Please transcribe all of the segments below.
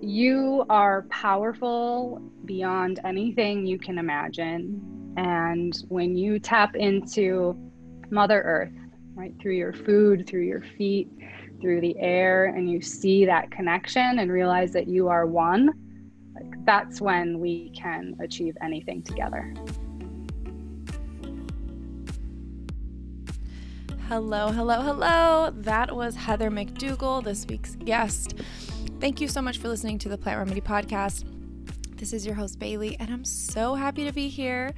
you are powerful beyond anything you can imagine. And when you tap into Mother Earth, right, through your food, through your feet, through the air, and you see that connection and realize that you are one, like that's when we can achieve anything together. Hello, hello, hello. That was Heather McDougall, this week's guest. Thank you so much for listening to the Plant Remedy Podcast. This is your host, Bailey, and I'm so happy to be here.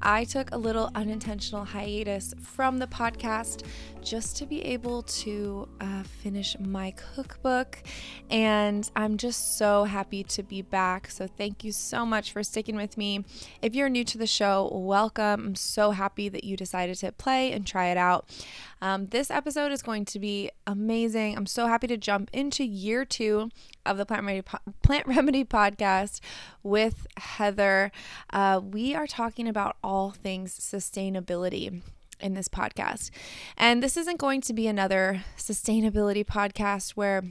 I took a little unintentional hiatus from the podcast just to be able to uh, finish my cookbook. And I'm just so happy to be back. So, thank you so much for sticking with me. If you're new to the show, welcome. I'm so happy that you decided to play and try it out. Um, this episode is going to be amazing. I'm so happy to jump into year two of the Plant Remedy, Plant Remedy podcast with Heather. Uh, we are talking about all things sustainability in this podcast. And this isn't going to be another sustainability podcast where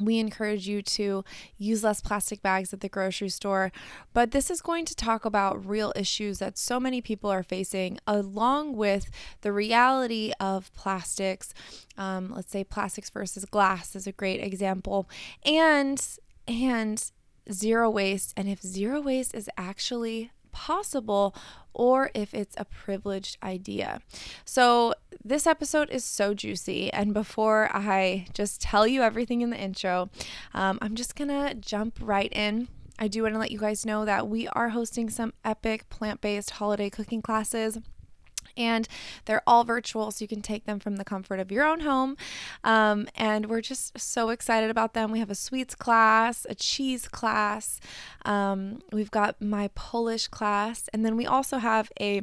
we encourage you to use less plastic bags at the grocery store. But this is going to talk about real issues that so many people are facing, along with the reality of plastics. Um, let's say plastics versus glass is a great example, and and zero waste, and if zero waste is actually possible or if it's a privileged idea. So, this episode is so juicy. And before I just tell you everything in the intro, um, I'm just gonna jump right in. I do want to let you guys know that we are hosting some epic plant based holiday cooking classes and they're all virtual, so you can take them from the comfort of your own home. Um, and we're just so excited about them. We have a sweets class, a cheese class, um, we've got my Polish class, and then we also have a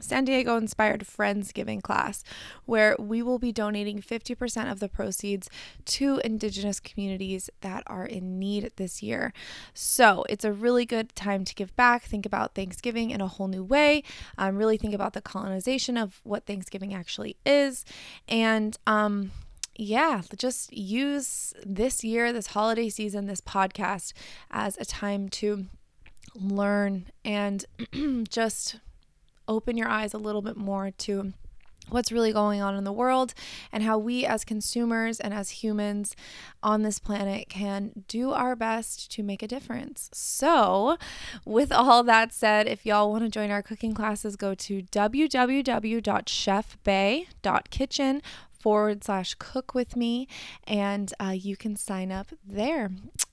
San Diego inspired Friendsgiving class, where we will be donating 50% of the proceeds to Indigenous communities that are in need this year. So it's a really good time to give back, think about Thanksgiving in a whole new way, um, really think about the colonization of what Thanksgiving actually is. And, um, yeah, just use this year, this holiday season, this podcast as a time to learn and just open your eyes a little bit more to what's really going on in the world and how we as consumers and as humans on this planet can do our best to make a difference. So, with all that said, if y'all want to join our cooking classes, go to www.chefbai.kitchen forward slash cook with me and uh, you can sign up there.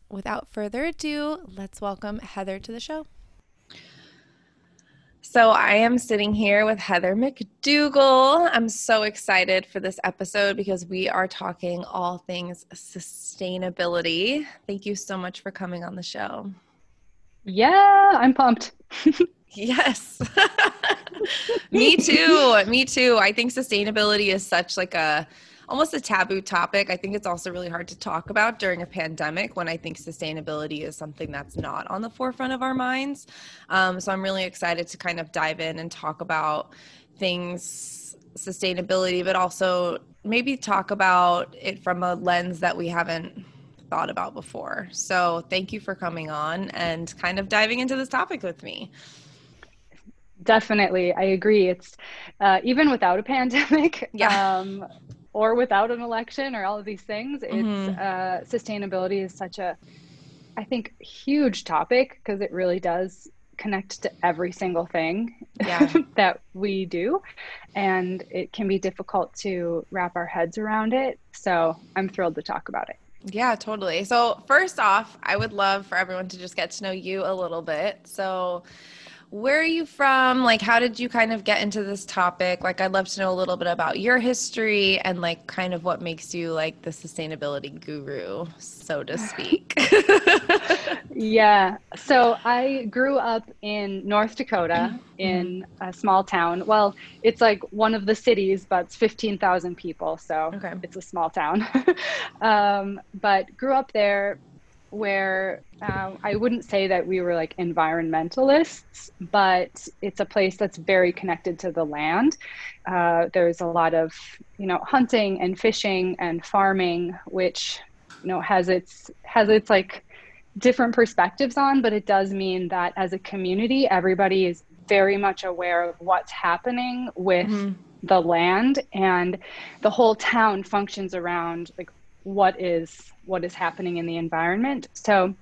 Without further ado, let's welcome Heather to the show. So I am sitting here with Heather McDougall. I'm so excited for this episode because we are talking all things sustainability. Thank you so much for coming on the show. Yeah, I'm pumped. yes. Me too. Me too. I think sustainability is such like a almost a taboo topic. I think it's also really hard to talk about during a pandemic when I think sustainability is something that's not on the forefront of our minds. Um, so I'm really excited to kind of dive in and talk about things sustainability, but also maybe talk about it from a lens that we haven't thought about before. So thank you for coming on and kind of diving into this topic with me. Definitely, I agree. It's uh, even without a pandemic. Yeah. Um, or without an election or all of these things it's mm-hmm. uh, sustainability is such a i think huge topic because it really does connect to every single thing yeah. that we do and it can be difficult to wrap our heads around it so i'm thrilled to talk about it yeah totally so first off i would love for everyone to just get to know you a little bit so where are you from? Like, how did you kind of get into this topic? Like, I'd love to know a little bit about your history and, like, kind of what makes you like the sustainability guru, so to speak. yeah. So, I grew up in North Dakota mm-hmm. in a small town. Well, it's like one of the cities, but it's 15,000 people. So, okay. it's a small town. um, but grew up there where um, I wouldn't say that we were like environmentalists, but it's a place that's very connected to the land. Uh, there's a lot of, you know, hunting and fishing and farming, which, you know, has its has its like different perspectives on, but it does mean that as a community, everybody is very much aware of what's happening with mm-hmm. the land and the whole town functions around like what is what is happening in the environment. So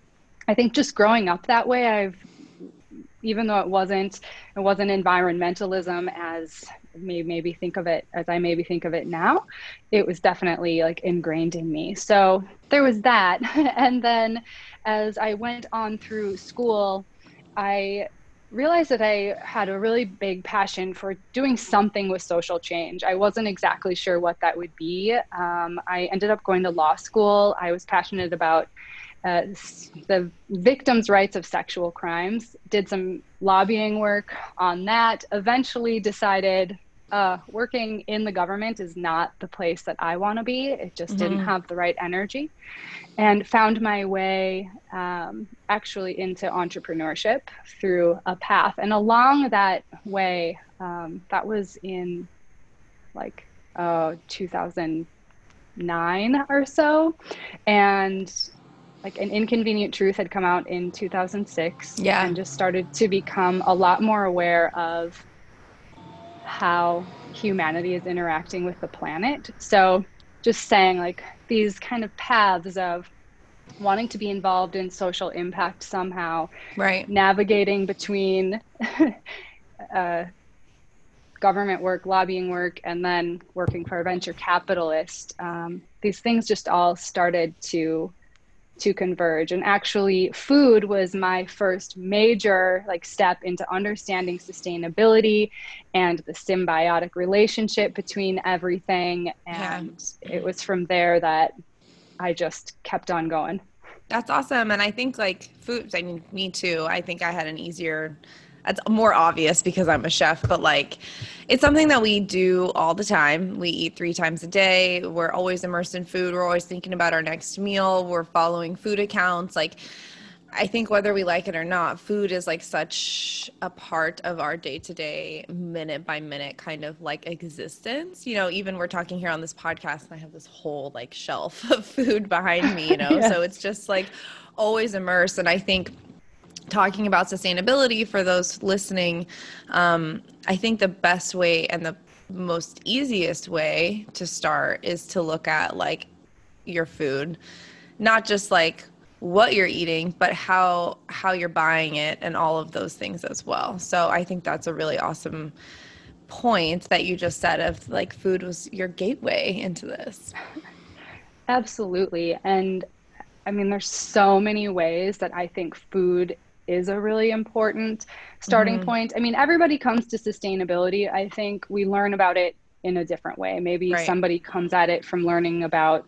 I think just growing up that way, I've even though it wasn't it wasn't environmentalism as may maybe think of it as I maybe think of it now, it was definitely like ingrained in me. So there was that. and then as I went on through school, I realized that I had a really big passion for doing something with social change. I wasn't exactly sure what that would be. Um, I ended up going to law school. I was passionate about uh, the victims' rights of sexual crimes, did some lobbying work on that, eventually decided uh, working in the government is not the place that I want to be. It just mm-hmm. didn't have the right energy. And found my way um, actually into entrepreneurship through a path. And along that way, um, that was in like uh, 2009 or so. And like an inconvenient truth had come out in 2006 yeah. and just started to become a lot more aware of how humanity is interacting with the planet. So just saying like these kind of paths of wanting to be involved in social impact somehow right. navigating between uh, government work lobbying work and then working for a venture capitalist um, these things just all started to to converge. And actually food was my first major like step into understanding sustainability and the symbiotic relationship between everything. And yeah. it was from there that i just kept on going. That's awesome. And i think like food i mean me too. I think i had an easier it's more obvious because I'm a chef, but like it's something that we do all the time. We eat three times a day. We're always immersed in food. We're always thinking about our next meal. We're following food accounts. Like, I think whether we like it or not, food is like such a part of our day to day, minute by minute kind of like existence. You know, even we're talking here on this podcast, and I have this whole like shelf of food behind me, you know, so it's just like always immersed. And I think talking about sustainability for those listening, um, I think the best way and the most easiest way to start is to look at like your food, not just like what you're eating, but how how you're buying it and all of those things as well. So I think that's a really awesome point that you just said of like food was your gateway into this. Absolutely. And I mean, there's so many ways that I think food is a really important starting mm-hmm. point. I mean, everybody comes to sustainability. I think we learn about it in a different way. Maybe right. somebody comes at it from learning about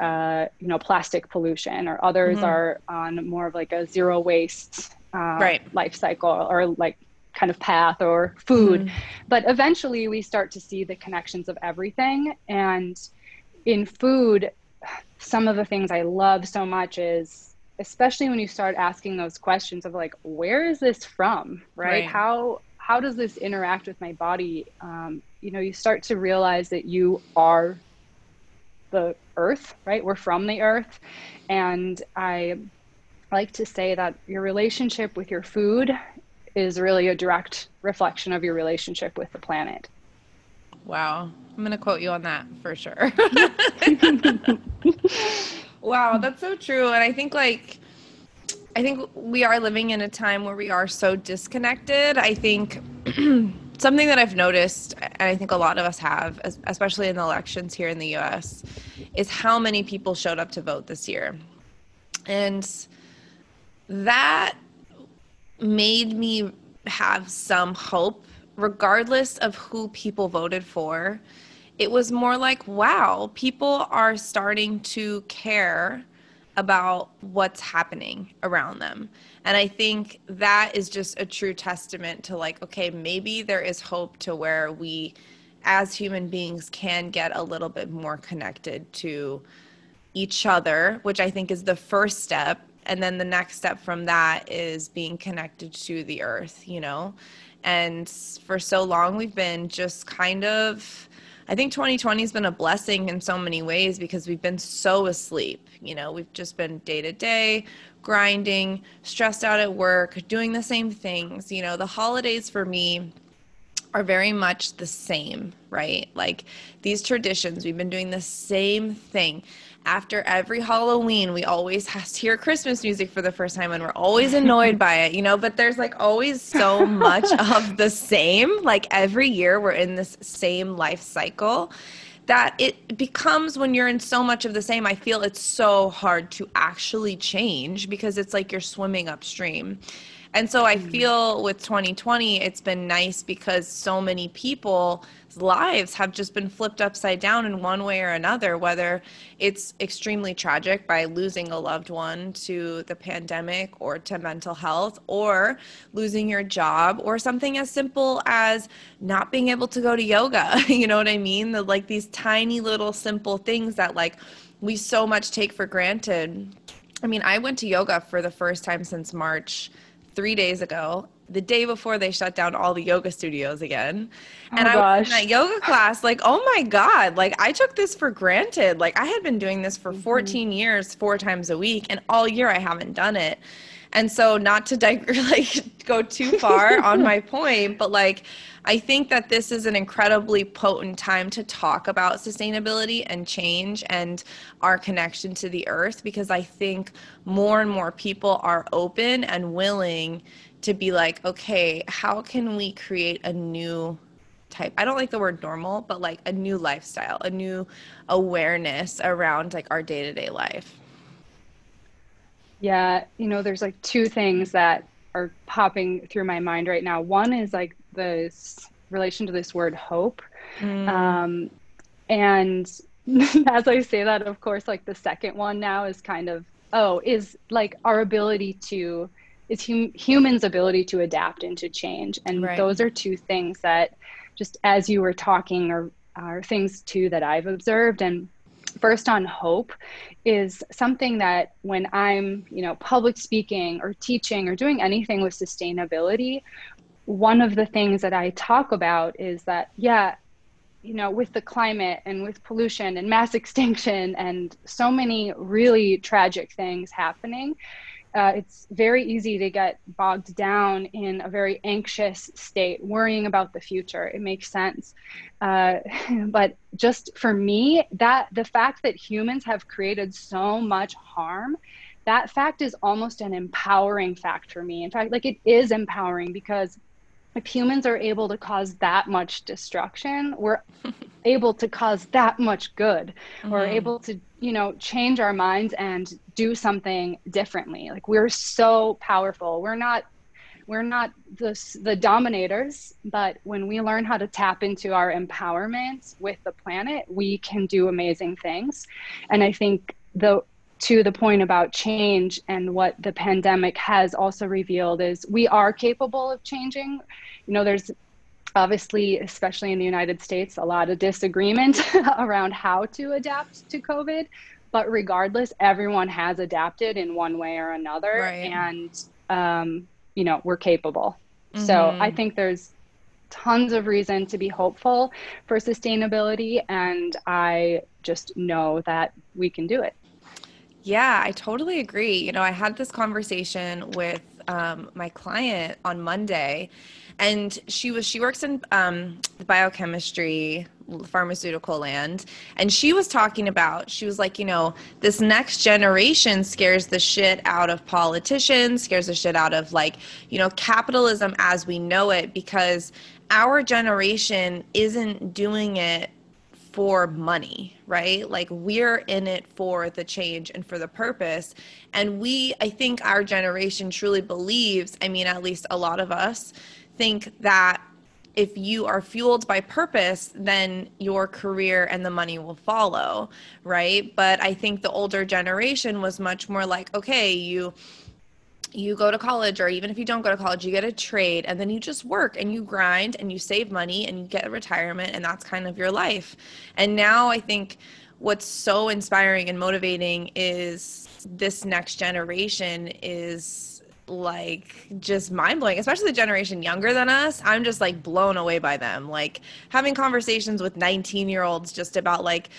uh, you know plastic pollution or others mm-hmm. are on more of like a zero waste uh, right. life cycle or like kind of path or food mm-hmm. but eventually we start to see the connections of everything and in food some of the things i love so much is especially when you start asking those questions of like where is this from right, right. how how does this interact with my body? Um, you know you start to realize that you are the earth right? We're from the earth. And i like to say that your relationship with your food is really a direct reflection of your relationship with the planet. Wow. I'm going to quote you on that for sure Wow, that's so true. And I think like I think we are living in a time where we are so disconnected. I think something that I've noticed, and I think a lot of us have, especially in the elections here in the US, is how many people showed up to vote this year. And that made me have some hope, regardless of who people voted for it was more like, wow, people are starting to care about what's happening around them. And I think that is just a true testament to like, okay, maybe there is hope to where we as human beings can get a little bit more connected to each other, which I think is the first step. And then the next step from that is being connected to the earth, you know? And for so long, we've been just kind of I think 2020 has been a blessing in so many ways because we've been so asleep. You know, we've just been day to day grinding, stressed out at work, doing the same things. You know, the holidays for me are very much the same, right? Like these traditions, we've been doing the same thing. After every Halloween, we always have to hear Christmas music for the first time and we're always annoyed by it, you know, but there's like always so much of the same. Like every year we're in this same life cycle that it becomes when you're in so much of the same, I feel it's so hard to actually change because it's like you're swimming upstream. And so I mm. feel with 2020, it's been nice because so many people's lives have just been flipped upside down in one way or another, whether it's extremely tragic by losing a loved one to the pandemic or to mental health, or losing your job, or something as simple as not being able to go to yoga. you know what I mean? The, like these tiny little simple things that like we so much take for granted. I mean, I went to yoga for the first time since March three days ago, the day before they shut down all the yoga studios again. Oh and I was in that yoga class, like, oh my God, like I took this for granted. Like I had been doing this for mm-hmm. 14 mm-hmm. years, four times a week, and all year I haven't done it. And so not to dig- like go too far on my point, but like I think that this is an incredibly potent time to talk about sustainability and change and our connection to the earth because I think more and more people are open and willing to be like, okay, how can we create a new type i don't like the word normal but like a new lifestyle a new awareness around like our day-to-day life yeah, you know, there's like two things that are popping through my mind right now. One is like this relation to this word hope. Mm. Um, and as I say that, of course, like the second one now is kind of, oh, is like our ability to, is hum- humans' ability to adapt and to change. And right. those are two things that just as you were talking are, are things too that I've observed. And first on hope is something that when i'm you know public speaking or teaching or doing anything with sustainability one of the things that i talk about is that yeah you know with the climate and with pollution and mass extinction and so many really tragic things happening uh, it's very easy to get bogged down in a very anxious state, worrying about the future. It makes sense. Uh, but just for me, that the fact that humans have created so much harm, that fact is almost an empowering fact for me. In fact, like it is empowering because if humans are able to cause that much destruction, we're able to cause that much good. Mm-hmm. We're able to, you know, change our minds and do something differently. Like we're so powerful. We're not we're not the the dominators, but when we learn how to tap into our empowerment with the planet, we can do amazing things. And I think the to the point about change and what the pandemic has also revealed is we are capable of changing. You know, there's obviously, especially in the United States, a lot of disagreement around how to adapt to COVID. But regardless, everyone has adapted in one way or another. Right. And, um, you know, we're capable. Mm-hmm. So I think there's tons of reason to be hopeful for sustainability. And I just know that we can do it. Yeah, I totally agree. You know, I had this conversation with um, my client on Monday, and she was she works in um, biochemistry pharmaceutical land and she was talking about she was like you know this next generation scares the shit out of politicians scares the shit out of like you know capitalism as we know it because our generation isn't doing it for money, right? Like we're in it for the change and for the purpose. And we, I think our generation truly believes, I mean, at least a lot of us think that if you are fueled by purpose, then your career and the money will follow, right? But I think the older generation was much more like, okay, you you go to college or even if you don't go to college you get a trade and then you just work and you grind and you save money and you get retirement and that's kind of your life and now i think what's so inspiring and motivating is this next generation is like just mind blowing, especially the generation younger than us. I'm just like blown away by them. Like having conversations with 19 year olds just about like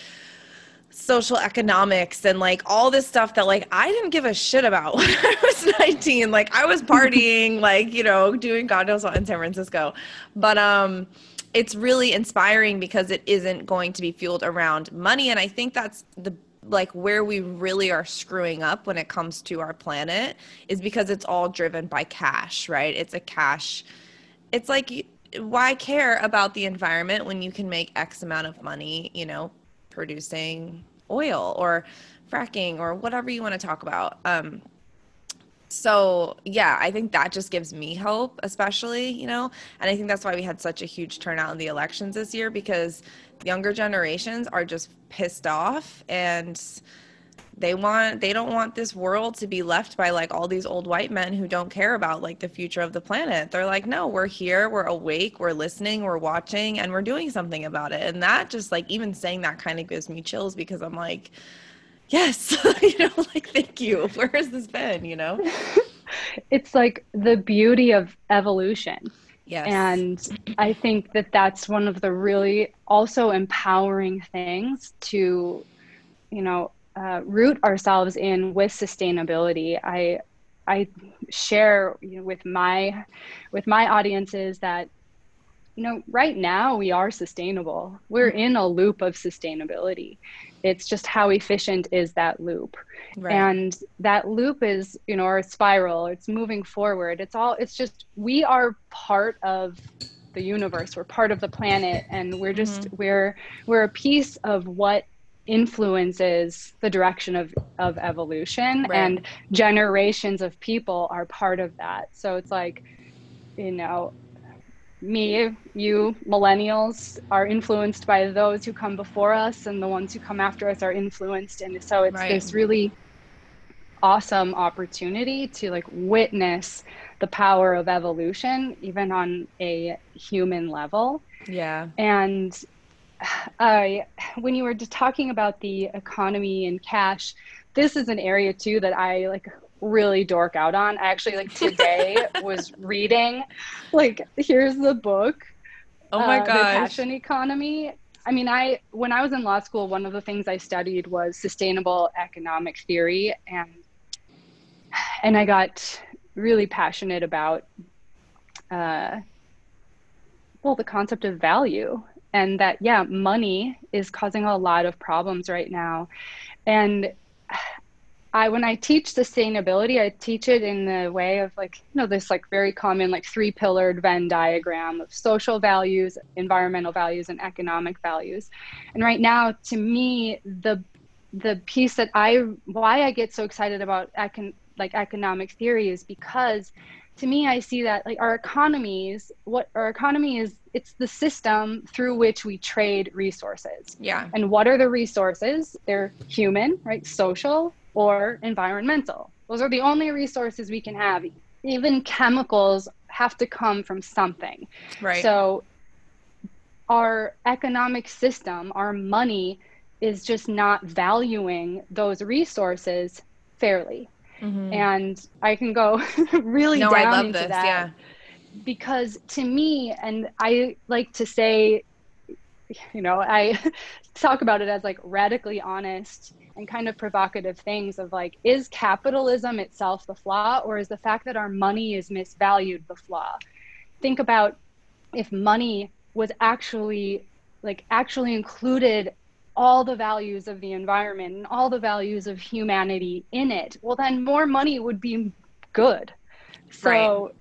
social economics and like all this stuff that like I didn't give a shit about when I was 19. Like I was partying, like, you know, doing God knows what in San Francisco. But um it's really inspiring because it isn't going to be fueled around money. And I think that's the like where we really are screwing up when it comes to our planet is because it's all driven by cash, right? It's a cash. It's like why care about the environment when you can make X amount of money, you know, producing oil or fracking or whatever you want to talk about. Um, so yeah, I think that just gives me hope, especially, you know, and I think that's why we had such a huge turnout in the elections this year because younger generations are just pissed off and they want they don't want this world to be left by like all these old white men who don't care about like the future of the planet. They're like no we're here we're awake we're listening we're watching and we're doing something about it. And that just like even saying that kind of gives me chills because i'm like yes you know like thank you. Where has this been? You know? It's like the beauty of evolution. Yes. And I think that that's one of the really also empowering things to, you know, uh, root ourselves in with sustainability. I I share you know, with my with my audiences that you know right now we are sustainable. We're mm-hmm. in a loop of sustainability. It's just how efficient is that loop. Right. And that loop is, you know, or a spiral, it's moving forward. It's all it's just we are part of the universe. We're part of the planet and we're just mm-hmm. we're we're a piece of what influences the direction of, of evolution right. and generations of people are part of that so it's like you know me you millennials are influenced by those who come before us and the ones who come after us are influenced and so it's right. this really awesome opportunity to like witness the power of evolution even on a human level yeah and I, when you were just talking about the economy and cash, this is an area too that I like really dork out on. I actually like today was reading, like, here's the book. Oh my uh, god, passion economy. I mean, I when I was in law school, one of the things I studied was sustainable economic theory, and and I got really passionate about, uh, well, the concept of value and that yeah money is causing a lot of problems right now and I when I teach sustainability, I teach it in the way of like, you know, this like very common like three pillared Venn diagram of social values, environmental values, and economic values. And right now, to me, the the piece that I why I get so excited about econ, like economic theory is because to me i see that like our economies what our economy is it's the system through which we trade resources. Yeah. And what are the resources? They're human right? Social or environmental. Those are the only resources we can have. Even chemicals have to come from something. Right. So our economic system our money is just not valuing those resources fairly Mm-hmm. And I can go really no, down into this, that. Yeah. Because to me, and I like to say, you know, I talk about it as like radically honest and kind of provocative things of like, is capitalism itself the flaw, or is the fact that our money is misvalued the flaw? Think about if money was actually like actually included all the values of the environment and all the values of humanity in it, well, then more money would be good. So, right.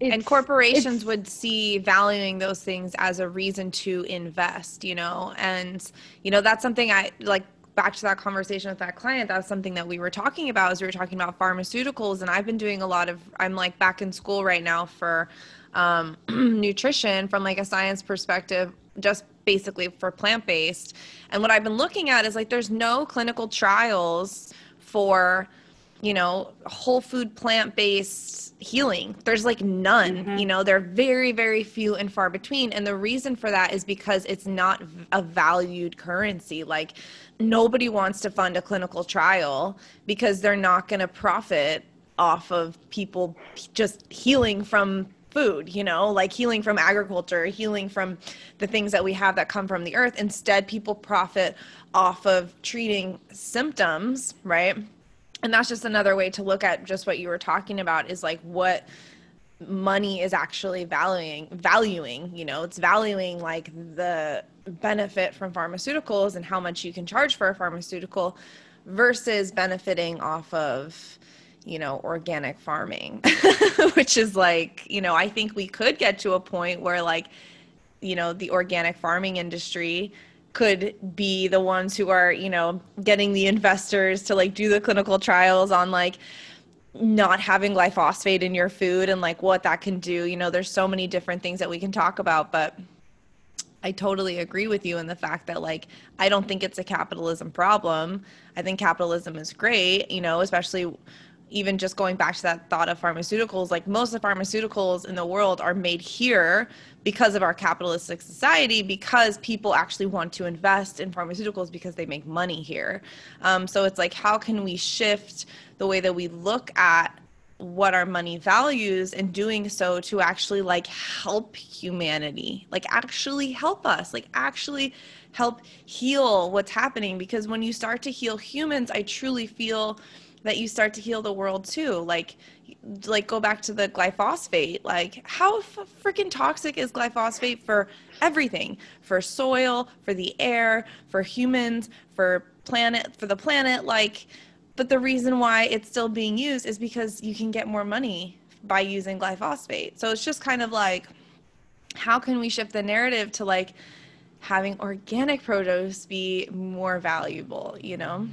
And corporations would see valuing those things as a reason to invest, you know, and, you know, that's something I like back to that conversation with that client that's something that we were talking about as we were talking about pharmaceuticals and i've been doing a lot of i'm like back in school right now for um, nutrition from like a science perspective just basically for plant based. And what I've been looking at is like there's no clinical trials for, you know, whole food plant based healing. There's like none, mm-hmm. you know, they're very, very few and far between. And the reason for that is because it's not a valued currency. Like nobody wants to fund a clinical trial because they're not going to profit off of people just healing from food, you know, like healing from agriculture, healing from the things that we have that come from the earth. Instead, people profit off of treating symptoms, right? And that's just another way to look at just what you were talking about is like what money is actually valuing valuing you know it's valuing like the benefit from pharmaceuticals and how much you can charge for a pharmaceutical versus benefiting off of you know organic farming which is like you know i think we could get to a point where like you know the organic farming industry could be the ones who are you know getting the investors to like do the clinical trials on like not having glyphosate in your food and like what that can do you know there's so many different things that we can talk about but I totally agree with you in the fact that like I don't think it's a capitalism problem. I think capitalism is great, you know, especially even just going back to that thought of pharmaceuticals, like most of the pharmaceuticals in the world are made here because of our capitalistic society, because people actually want to invest in pharmaceuticals because they make money here. Um, so it's like, how can we shift the way that we look at what our money values and doing so to actually like help humanity like actually help us like actually help heal what's happening because when you start to heal humans i truly feel that you start to heal the world too like like go back to the glyphosate like how f- freaking toxic is glyphosate for everything for soil for the air for humans for planet for the planet like but the reason why it's still being used is because you can get more money by using glyphosate. So it's just kind of like, how can we shift the narrative to like having organic produce be more valuable, you know?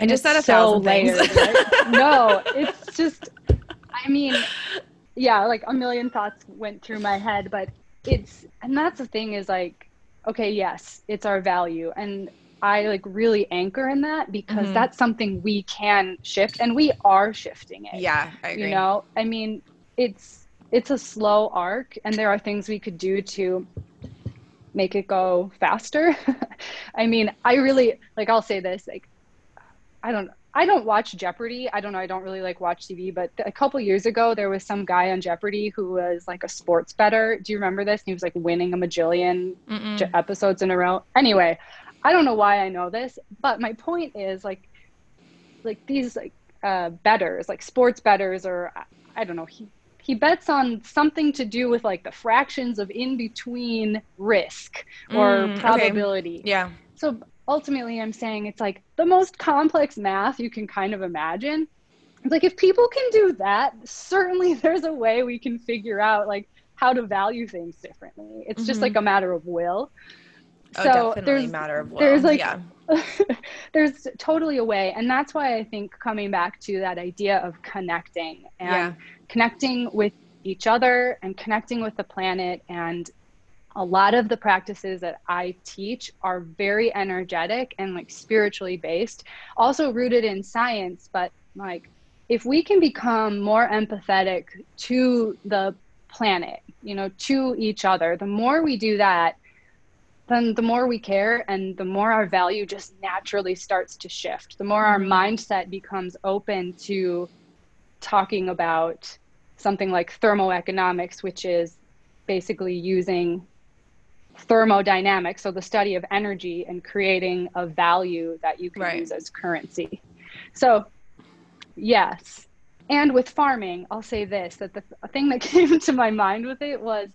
I just said a so thousand layered, things. Right? no, it's just, I mean, yeah, like a million thoughts went through my head, but it's, and that's the thing is like, okay, yes, it's our value. And I like really anchor in that because mm-hmm. that's something we can shift and we are shifting it. Yeah, I agree. You know, I mean, it's it's a slow arc and there are things we could do to make it go faster. I mean, I really like I'll say this like I don't I don't watch Jeopardy. I don't know. I don't really like watch TV, but a couple years ago there was some guy on Jeopardy who was like a sports better. Do you remember this? he was like winning a majillion episodes in a row. Anyway, I don't know why I know this, but my point is like like these like uh, betters, like sports betters, or I don't know. He he bets on something to do with like the fractions of in between risk or mm, probability. Okay. Yeah. So ultimately, I'm saying it's like the most complex math you can kind of imagine. It's like if people can do that, certainly there's a way we can figure out like how to value things differently. It's mm-hmm. just like a matter of will. Oh, so definitely there's, matter of will. There's like, yeah. there's totally a way. And that's why I think coming back to that idea of connecting and yeah. connecting with each other and connecting with the planet and a lot of the practices that I teach are very energetic and like spiritually based, also rooted in science, but like if we can become more empathetic to the planet, you know, to each other, the more we do that, then the more we care and the more our value just naturally starts to shift. The more our mm-hmm. mindset becomes open to talking about something like thermoeconomics, which is basically using thermodynamics, so the study of energy and creating a value that you can right. use as currency. So, yes. And with farming, I'll say this that the thing that came to my mind with it was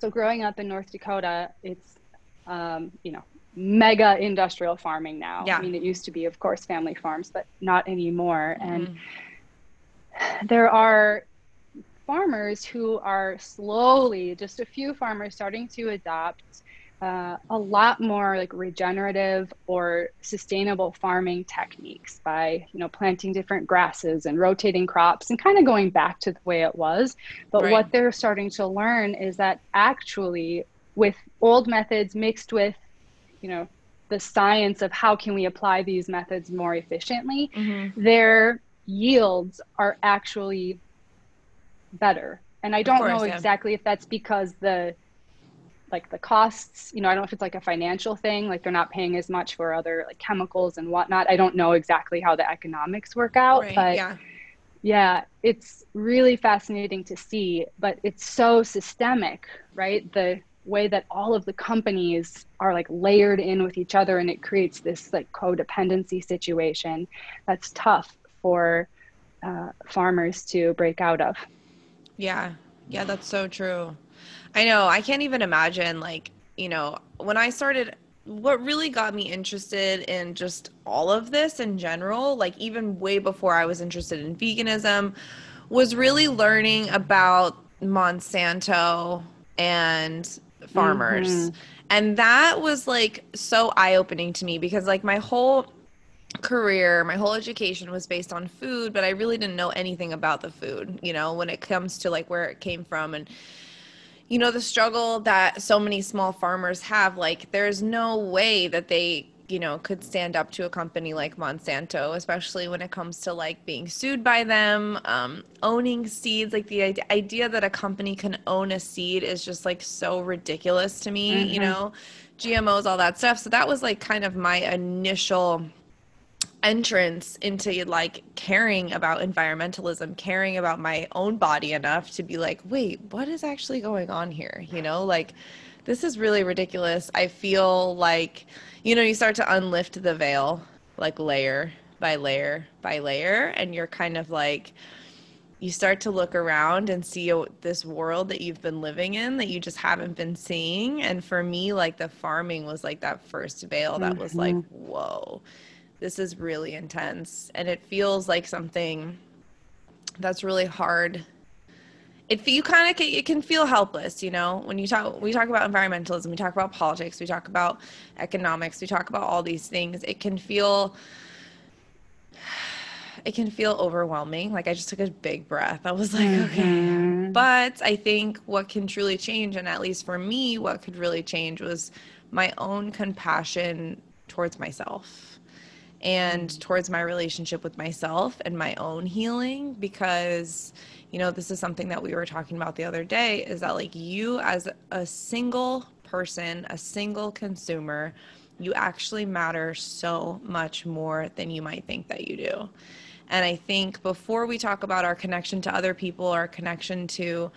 so growing up in North Dakota, it's um, you know mega industrial farming now. Yeah. I mean, it used to be, of course, family farms, but not anymore. Mm-hmm. And there are farmers who are slowly, just a few farmers, starting to adopt uh, a lot more like regenerative or sustainable farming techniques by you know planting different grasses and rotating crops and kind of going back to the way it was but right. what they're starting to learn is that actually with old methods mixed with you know the science of how can we apply these methods more efficiently mm-hmm. their yields are actually better and i don't course, know exactly yeah. if that's because the like the costs you know i don't know if it's like a financial thing like they're not paying as much for other like chemicals and whatnot i don't know exactly how the economics work out right, but yeah. Yeah, it's really fascinating to see, but it's so systemic, right? The way that all of the companies are like layered in with each other and it creates this like codependency situation that's tough for uh, farmers to break out of. Yeah, yeah, that's so true. I know. I can't even imagine, like, you know, when I started, what really got me interested in just all of this in general, like, even way before I was interested in veganism, was really learning about Monsanto and farmers. Mm-hmm. And that was like so eye opening to me because, like, my whole career, my whole education was based on food, but I really didn't know anything about the food, you know, when it comes to like where it came from. And you know the struggle that so many small farmers have like there's no way that they you know could stand up to a company like monsanto especially when it comes to like being sued by them um, owning seeds. Like the idea that a company can own a seed is just like so ridiculous to me mm-hmm. you know gmos all that stuff. So that was like kind of my initial entrance into like caring about environmentalism, caring about my own body enough to be like, wait, what is actually going on here? You know, like this is really ridiculous. I feel like, you know, you start to unlift the veil like layer by layer by layer, and you're kind of like, you start to look around and see this world that you've been living in that you just haven't been seeing. And for me, like the farming was like that first veil that was like, mm-hmm. whoa this is really intense and it feels like something that's really hard. It you kind of it can feel helpless you know? When you talk we talk about environmentalism we talk about politics we talk about economics we talk about all these things it can feel it can feel overwhelming. Like i just took a big breath. I was like mm-hmm. okay but i think what can truly change and at least for me what could really change was my own compassion towards myself and towards my relationship with myself and my own healing because you know this is something that we were talking about the other day is that like you as a single person a single consumer you actually matter so much more than you might think that you do. And i think before we talk about our connection to other people our connection to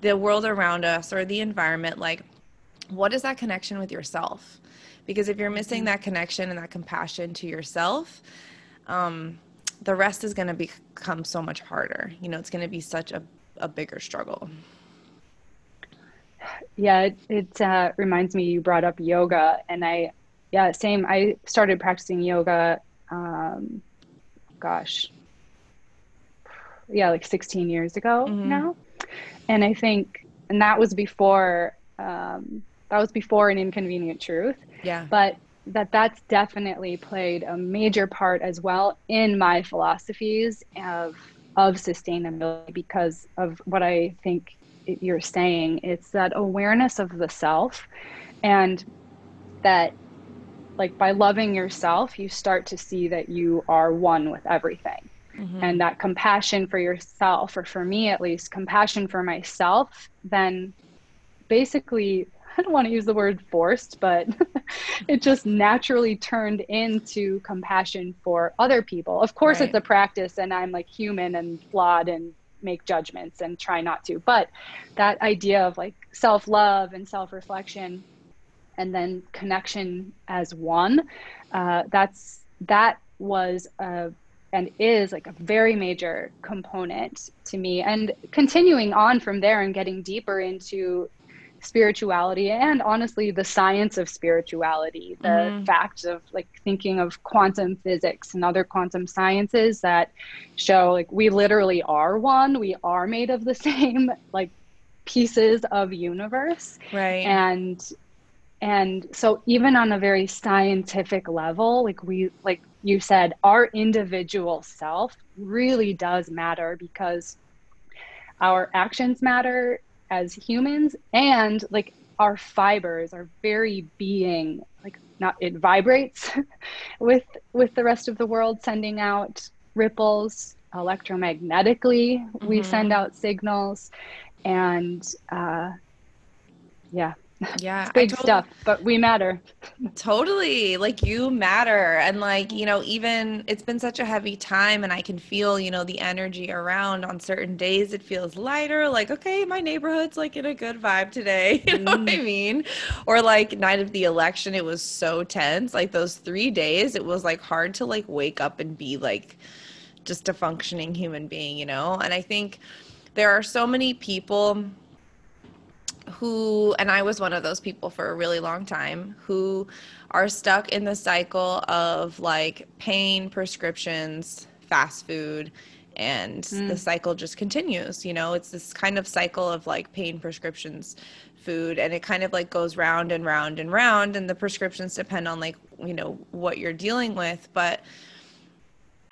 the world around us or the environment like what is that connection with yourself? Because if you're missing that connection and that compassion to yourself um, the rest is going to become so much harder. You know it's going to be such a, a bigger struggle. Yeah it, it uh, reminds me you brought up yoga and i yeah same. I started practicing yoga um, gosh yeah like 16 years ago mm-hmm. now. And i think and that was before um, that was before an inconvenient truth yeah. But that that's definitely played a major part as well in my philosophies of of sustainability because of what I think you're saying. It's that awareness of the self and that like by loving yourself, you start to see that you are one with everything. Mm-hmm. And that compassion for yourself, or for me at least, compassion for myself, then basically I don't want to use the word forced, but it just naturally turned into compassion for other people. Of course, right. it's a practice, and I'm like human and flawed and make judgments and try not to. But that idea of like self love and self reflection and then connection as one, uh, that's that was a and is like a very major component to me and continuing on from there and getting deeper into spirituality and honestly the science of spirituality the mm. fact of like thinking of quantum physics and other quantum sciences that show like we literally are one we are made of the same like pieces of universe right and and so even on a very scientific level like we like you said our individual self really does matter because our actions matter as humans and like our fibers our very being like not it vibrates with with the rest of the world sending out ripples electromagnetically mm-hmm. we send out signals and uh yeah Yeah. it's big totally, stuff, but we matter. Totally. Like you matter. And like, you know, even it's been such a heavy time and I can feel, you know, the energy around on certain days it feels lighter. Like, okay, my neighborhood's like in a good vibe today. You know mm. what I mm. mean? Or like night of the election, it was so tense. Like those three days, it was like hard to like wake up and be like just a functioning human being, you know? And I think there are so many people who, and I was one of those people for a really long time, who are stuck in the cycle of like pain, prescriptions, fast food, and mm. the cycle just continues. You know, it's this kind of cycle of like pain, prescriptions, food, and it kind of like goes round and round and round, and the prescriptions depend on like, you know, what you're dealing with. But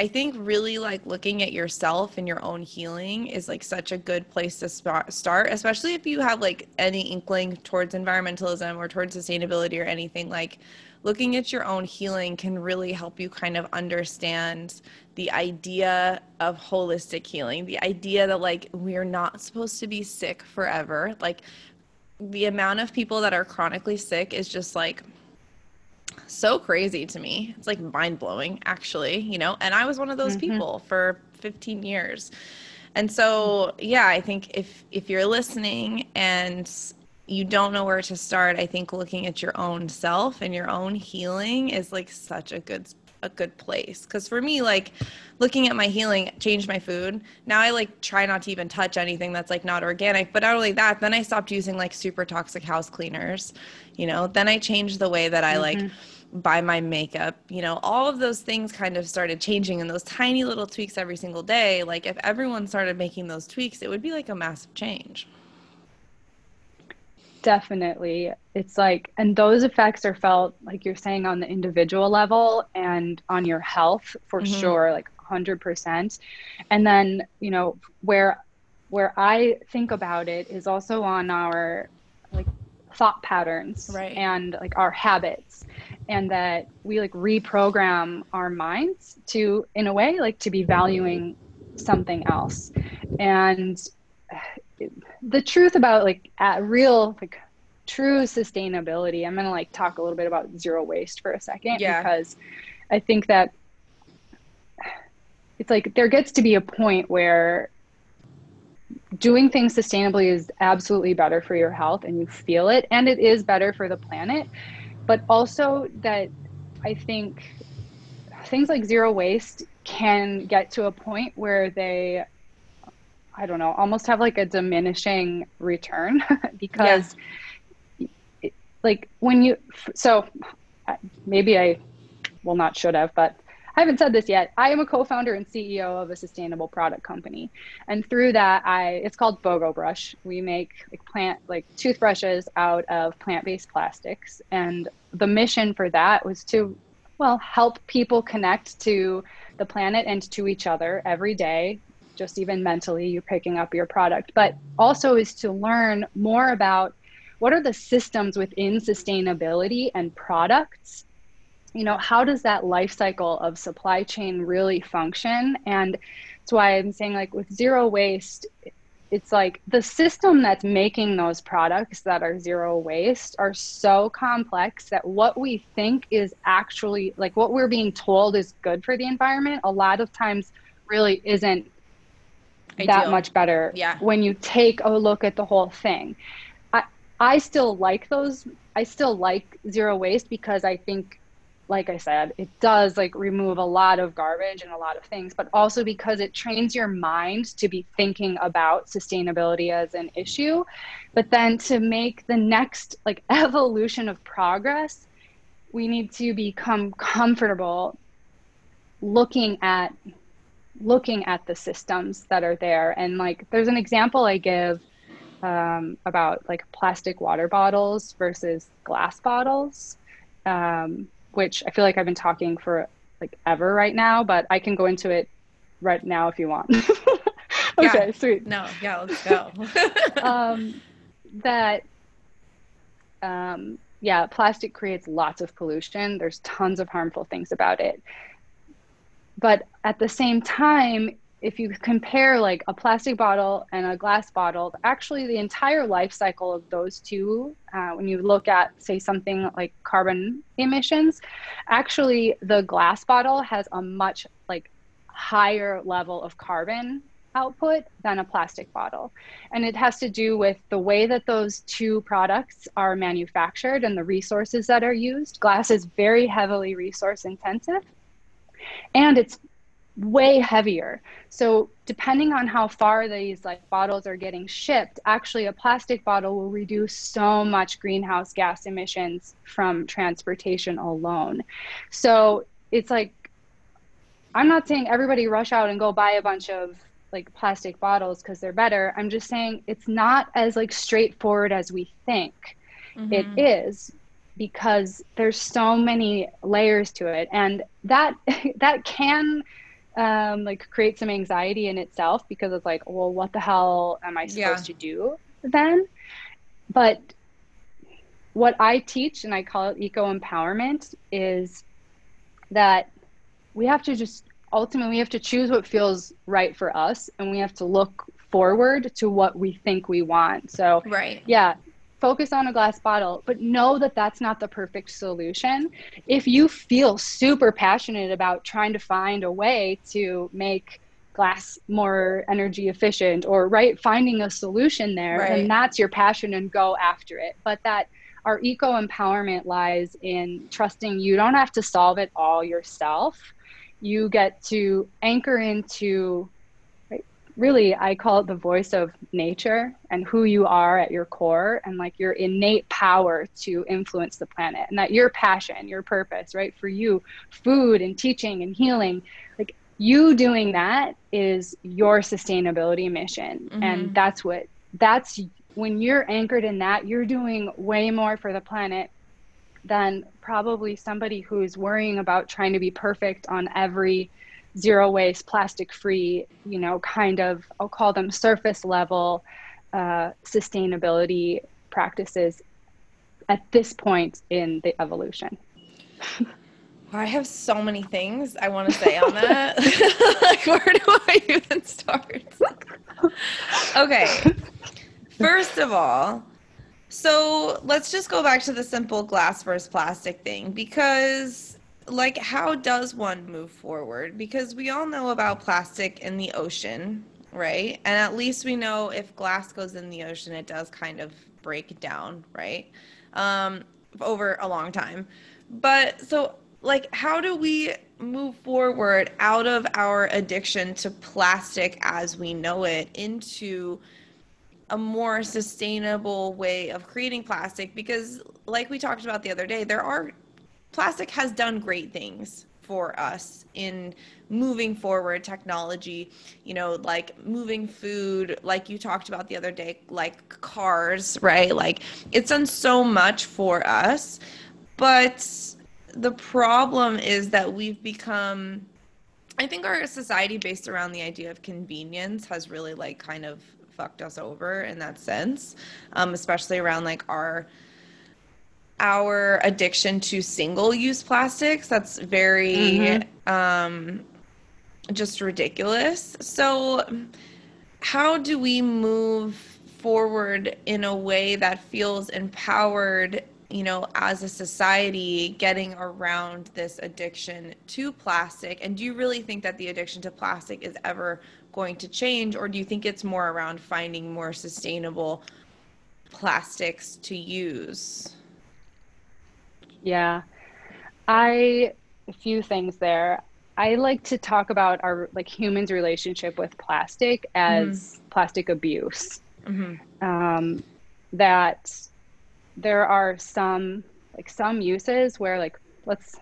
I think really like looking at yourself and your own healing is like such a good place to start, especially if you have like any inkling towards environmentalism or towards sustainability or anything. Like looking at your own healing can really help you kind of understand the idea of holistic healing, the idea that like we're not supposed to be sick forever. Like the amount of people that are chronically sick is just like so crazy to me. It's like mind blowing, actually, you know. And I was one of those mm-hmm. people for 15 years. And so, yeah, I think if if you're listening and you don't know where to start, I think looking at your own self and your own healing is like such a good a good place because for me like looking at my healing changed my food now i like try not to even touch anything that's like not organic but not only that then i stopped using like super toxic house cleaners you know then i changed the way that i like mm-hmm buy my makeup you know all of those things kind of started changing and those tiny little tweaks every single day like if everyone started making those tweaks it would be like a massive change. Definitely. It's like and those effects are felt like you're saying on the individual level and on your health for mm-hmm. sure like 100% and then you know where where i think about it is also on our like thought patterns right. and like our habits and that we like reprogram our minds to in a way like to be valuing something else and the truth about like at real like true sustainability i'm gonna like talk a little bit about zero waste for a second yeah. because i think that it's like there gets to be a point where doing things sustainably is absolutely better for your health and you feel it and it is better for the planet but also that i think things like zero waste can get to a point where they i don't know almost have like a diminishing return because yeah. it, like when you so uh, maybe i well not should have but I haven't said this yet. I am a co-founder and CEO of a sustainable product company, and through that, I it's called Bogo Brush. We make like plant like toothbrushes out of plant-based plastics, and the mission for that was to, well, help people connect to the planet and to each other every day. Just even mentally, you're picking up your product, but also is to learn more about what are the systems within sustainability and products you know how does that life cycle of supply chain really function and that's why i'm saying like with zero waste it's like the system that's making those products that are zero waste are so complex that what we think is actually like what we're being told is good for the environment a lot of times really isn't Ideal. that much better yeah. when you take a look at the whole thing i i still like those i still like zero waste because i think like I said, it does like remove a lot of garbage and a lot of things, but also because it trains your mind to be thinking about sustainability as an issue. But then to make the next like evolution of progress, we need to become comfortable looking at looking at the systems that are there and like there's an example i give um, about like plastic water bottles versus glass bottles um, which I feel like I've been talking for like ever right now, but I can go into it right now if you want. okay, yeah. sweet. No, yeah, let's go. um, that, um, yeah, plastic creates lots of pollution. There's tons of harmful things about it. But at the same time, if you compare like a plastic bottle and a glass bottle, actually the entire life cycle of those two, uh, when you look at say something like carbon emissions, actually the glass bottle has a much like higher level of carbon output than a plastic bottle. And it has to do with the way that those two products are manufactured and the resources that are used. Glass is very heavily resource intensive and it's way heavier. So depending on how far these like bottles are getting shipped, actually a plastic bottle will reduce so much greenhouse gas emissions from transportation alone. So it's like I'm not saying everybody rush out and go buy a bunch of like plastic bottles because they're better. I'm just saying it's not as like straightforward as we think mm-hmm. it is because there's so many layers to it and that that can um, like create some anxiety in itself because it's like well what the hell am i supposed yeah. to do then? But what i teach and i call it eco empowerment is that we have to just ultimately we have to choose what feels right for us and we have to look forward to what we think we want. So right. yeah focus on a glass bottle, but know that that's not the perfect solution. If you feel super passionate about trying to find a way to make glass more energy efficient or right finding a solution there right. and that's your passion and go after it but that our eco empowerment lies in trusting you don't have to solve it all yourself you get to anchor into really i call it the voice of nature and who you are at your core and like your innate power to influence the planet and that your passion your purpose right? For you food and teaching and healing. Like you doing that is your sustainability mission. Mm-hmm. and that's what that's when you're anchored in that you're doing way more for the planet than probably somebody who's worrying about trying to be perfect on every zero waste, plastic free, you know, kind of, I'll call them surface level uh, sustainability practices at this point in the evolution. I have so many things I want to say on that. like, where do I even start? okay. First of all, so let's just go back to the simple glass versus plastic thing because like how does one move forward? Because we all know about plastic in the ocean right? And at least we know if glass goes in the ocean it does kind of break down right? Um, over a long time. But so like how do we move forward out of our addiction to plastic as we know it into a more sustainable way of creating plastic? Because like we talked about the other day there are plastic has done great things for us in moving forward technology. You know like moving food like you talked about the other day like cars right? Like it's done so much for us. But the problem is that we've become i think our society based around the idea of convenience has really like kind of fucked us over in that sense um, especially around like our our addiction to single use plastics. That's very mm-hmm. um, just ridiculous. So, how do we move forward in a way that feels empowered? You know, as a society, getting around this addiction to plastic? And do you really think that the addiction to plastic is ever going to change, or do you think it's more around finding more sustainable plastics to use? Yeah. I a few things there. I like to talk about our like humans' relationship with plastic as mm. plastic abuse. Mm-hmm. Um, that there are some like some uses where like let's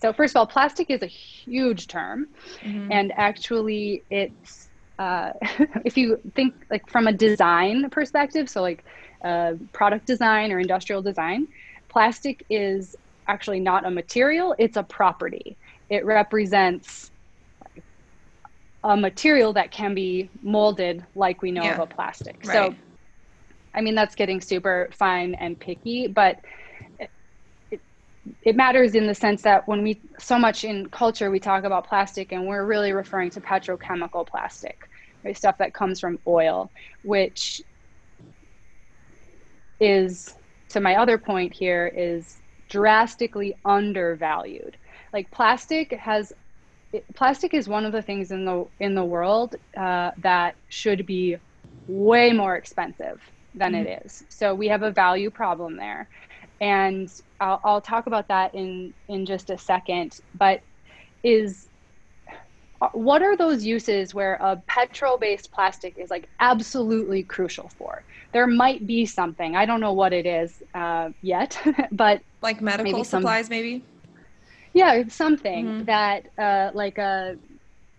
so first of all, plastic is a huge term, mm-hmm. and actually it's uh, if you think like from a design perspective, so like uh, product design or industrial design, plastic is actually not a material, it's a property. It represents a material that can be molded like we know yeah. of a plastic. Right. So, I mean, that's getting super fine and picky, but it, it, it matters in the sense that when we so much in culture we talk about plastic and we're really referring to petrochemical plastic right stuff that comes from oil which is to my other point here is drastically undervalued. Like plastic has plastic is one of the things in the in the world uh, that should be way more expensive than mm-hmm. it is. So we have a value problem there. And I'll, I'll talk about that in in just a second. But is what are those uses where a petrol based plastic is like absolutely crucial for there might be something i don't know what it is uh, yet but like medical maybe supplies maybe yeah something mm-hmm. that uh, like a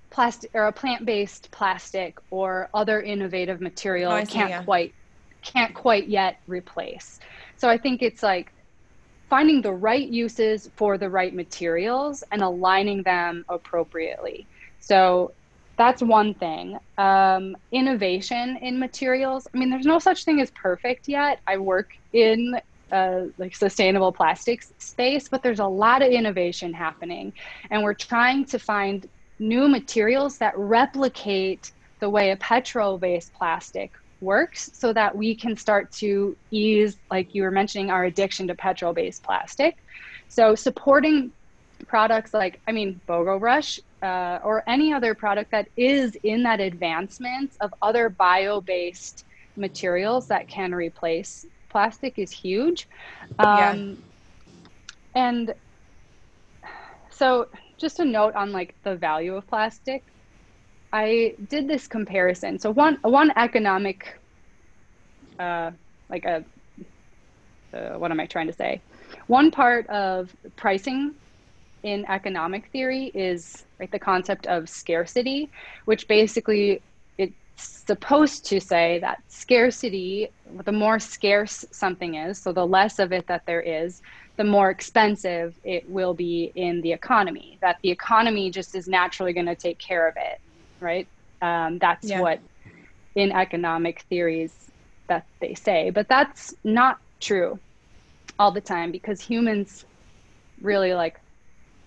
plastic or a plant based plastic or other innovative material oh, can't yeah. quite can't quite yet replace so I think it's like finding the right uses for the right materials and aligning them appropriately. So that's one thing. Um, innovation in materials. I mean, there's no such thing as perfect yet. I work in uh, like sustainable plastics space, but there's a lot of innovation happening, and we're trying to find new materials that replicate the way a petrol-based plastic works so that we can start to ease, like you were mentioning, our addiction to petrol based plastic. So, supporting products like, I mean, BOGO Brush uh, or any other product that is in that advancement of other bio based materials that can replace plastic is huge. Um, yeah. And so, just a note on like the value of plastic. I did this comparison. So one one economic, uh, like a, uh, what am I trying to say? One part of pricing in economic theory is like the concept of scarcity, which basically it's supposed to say that scarcity, the more scarce something is, so the less of it that there is, the more expensive it will be in the economy. That the economy just is naturally going to take care of it right? Um, that's yeah. what in economic theories that they say, but that's not true all the time because humans really like,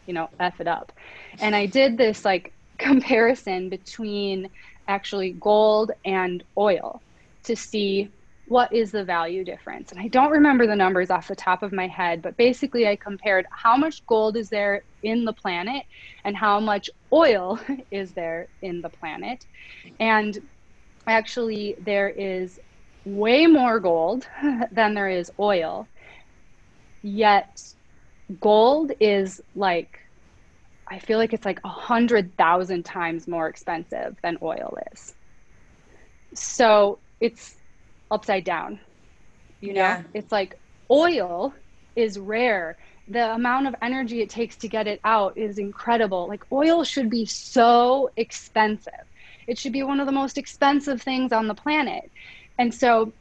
you know, f it up. And I did this like comparison between actually gold and oil to see what is the value difference? And I don't remember the numbers off the top of my head, but basically I compared how much gold is there in the planet and how much oil is there in the planet. And actually, there is way more gold than there is oil. Yet, gold is like, I feel like it's like a hundred thousand times more expensive than oil is. So it's upside down. You know, yeah. it's like oil is rare. The amount of energy it takes to get it out is incredible. Like oil should be so expensive. It should be one of the most expensive things on the planet. And so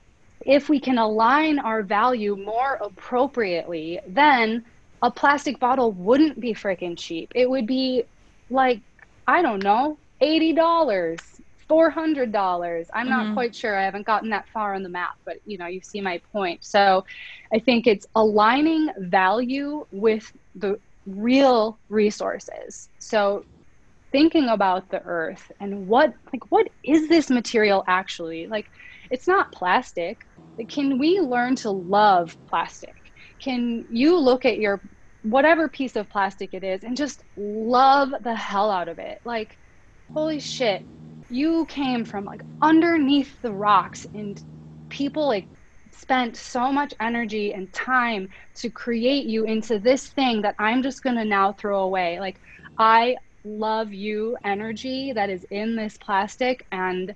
if we can align our value more appropriately, then a plastic bottle wouldn't be freaking cheap. It would be like, I don't know, $80 $400 i'm not mm-hmm. quite sure. I haven't gotten that far on the map but you know you see my point. So i think it's aligning value with the real resources. So thinking about the earth and what like what is this material actually? Like it's not plastic. Can we learn to love plastic can you look at your whatever piece of plastic it is and just love the hell out of it like holy shit you came from like underneath the rocks and people like spent so much energy and time to create you into this thing that I'm just going to now throw away. Like, I love you energy that is in this plastic. And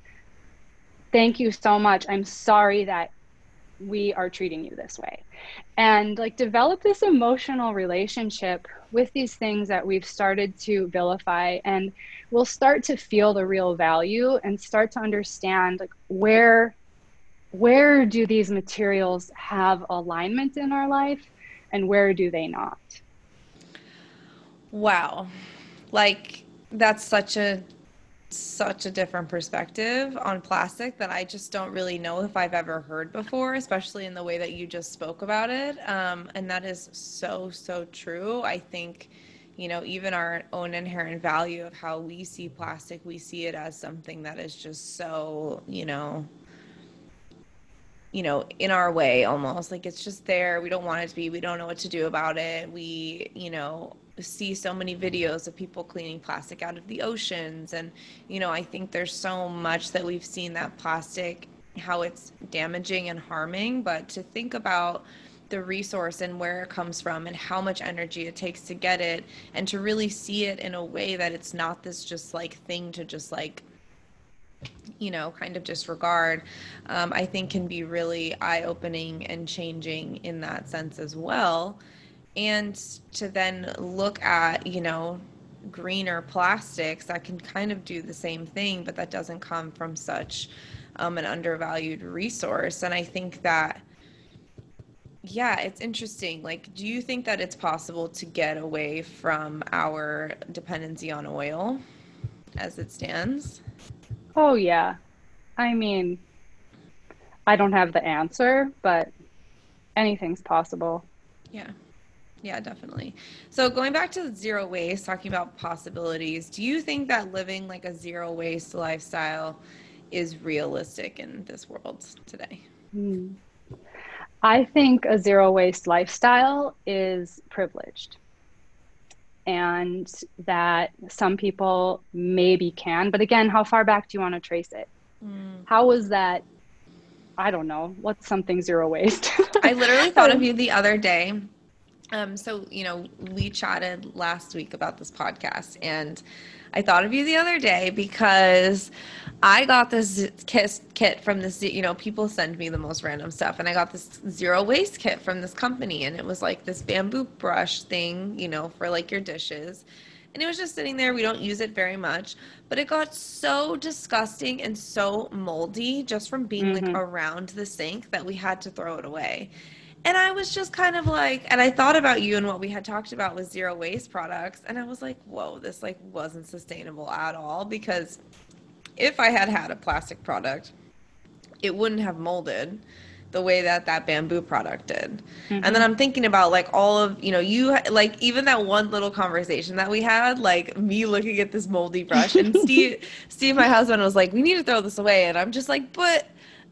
thank you so much. I'm sorry that we are treating you this way. And like, develop this emotional relationship with these things that we've started to vilify and we'll start to feel the real value and start to understand like where where do these materials have alignment in our life and where do they not wow like that's such a such a different perspective on plastic that I just don't really know if I've ever heard before, especially in the way that you just spoke about it. Um, and that is so, so true. I think, you know, even our own inherent value of how we see plastic, we see it as something that is just so, you know, you know, in our way almost. Like it's just there. We don't want it to be. We don't know what to do about it. We, you know, see so many videos of people cleaning plastic out of the oceans. And you know i think there's so much that we've seen that plastic how it's damaging and harming. But to think about the resource and where it comes from and how much energy it takes to get it and to really see it in a way that it's not this just like thing to just like you know kind of disregard um, i think can be really eye-opening and changing in that sense as well and to then look at you know greener plastics that can kind of do the same thing but that doesn't come from such um, an undervalued resource. And i think that yeah it's interesting. Like do you think that it's possible to get away from our dependency on oil as it stands? Oh yeah. I mean i don't have the answer but anything's possible. Yeah yeah, definitely. So going back to zero waste, talking about possibilities, do you think that living like a zero waste lifestyle is realistic in this world today? Hmm. I think a zero waste lifestyle is privileged. And that some people maybe can, but again, how far back do you want to trace it? Mm. How was that? I don't know. What's something zero waste? I literally thought of you the other day um, so you know, we chatted last week about this podcast, and I thought of you the other day because I got this kit kit from this. You know, people send me the most random stuff, and I got this zero waste kit from this company, and it was like this bamboo brush thing, you know, for like your dishes. And it was just sitting there. We don't use it very much, but it got so disgusting and so moldy just from being mm-hmm. like around the sink that we had to throw it away. And I was just kind of like, and I thought about you and what we had talked about with zero waste products. And I was like, whoa, this like wasn't sustainable at all because if I had had a plastic product, it wouldn't have molded the way that that bamboo product did. Mm-hmm. And then mm-hmm. I'm thinking about like all of, you know, you like even that one little conversation that we had, like me looking at this moldy brush and Steve, Steve, my husband was like, we need to throw this away. And I'm just like, but,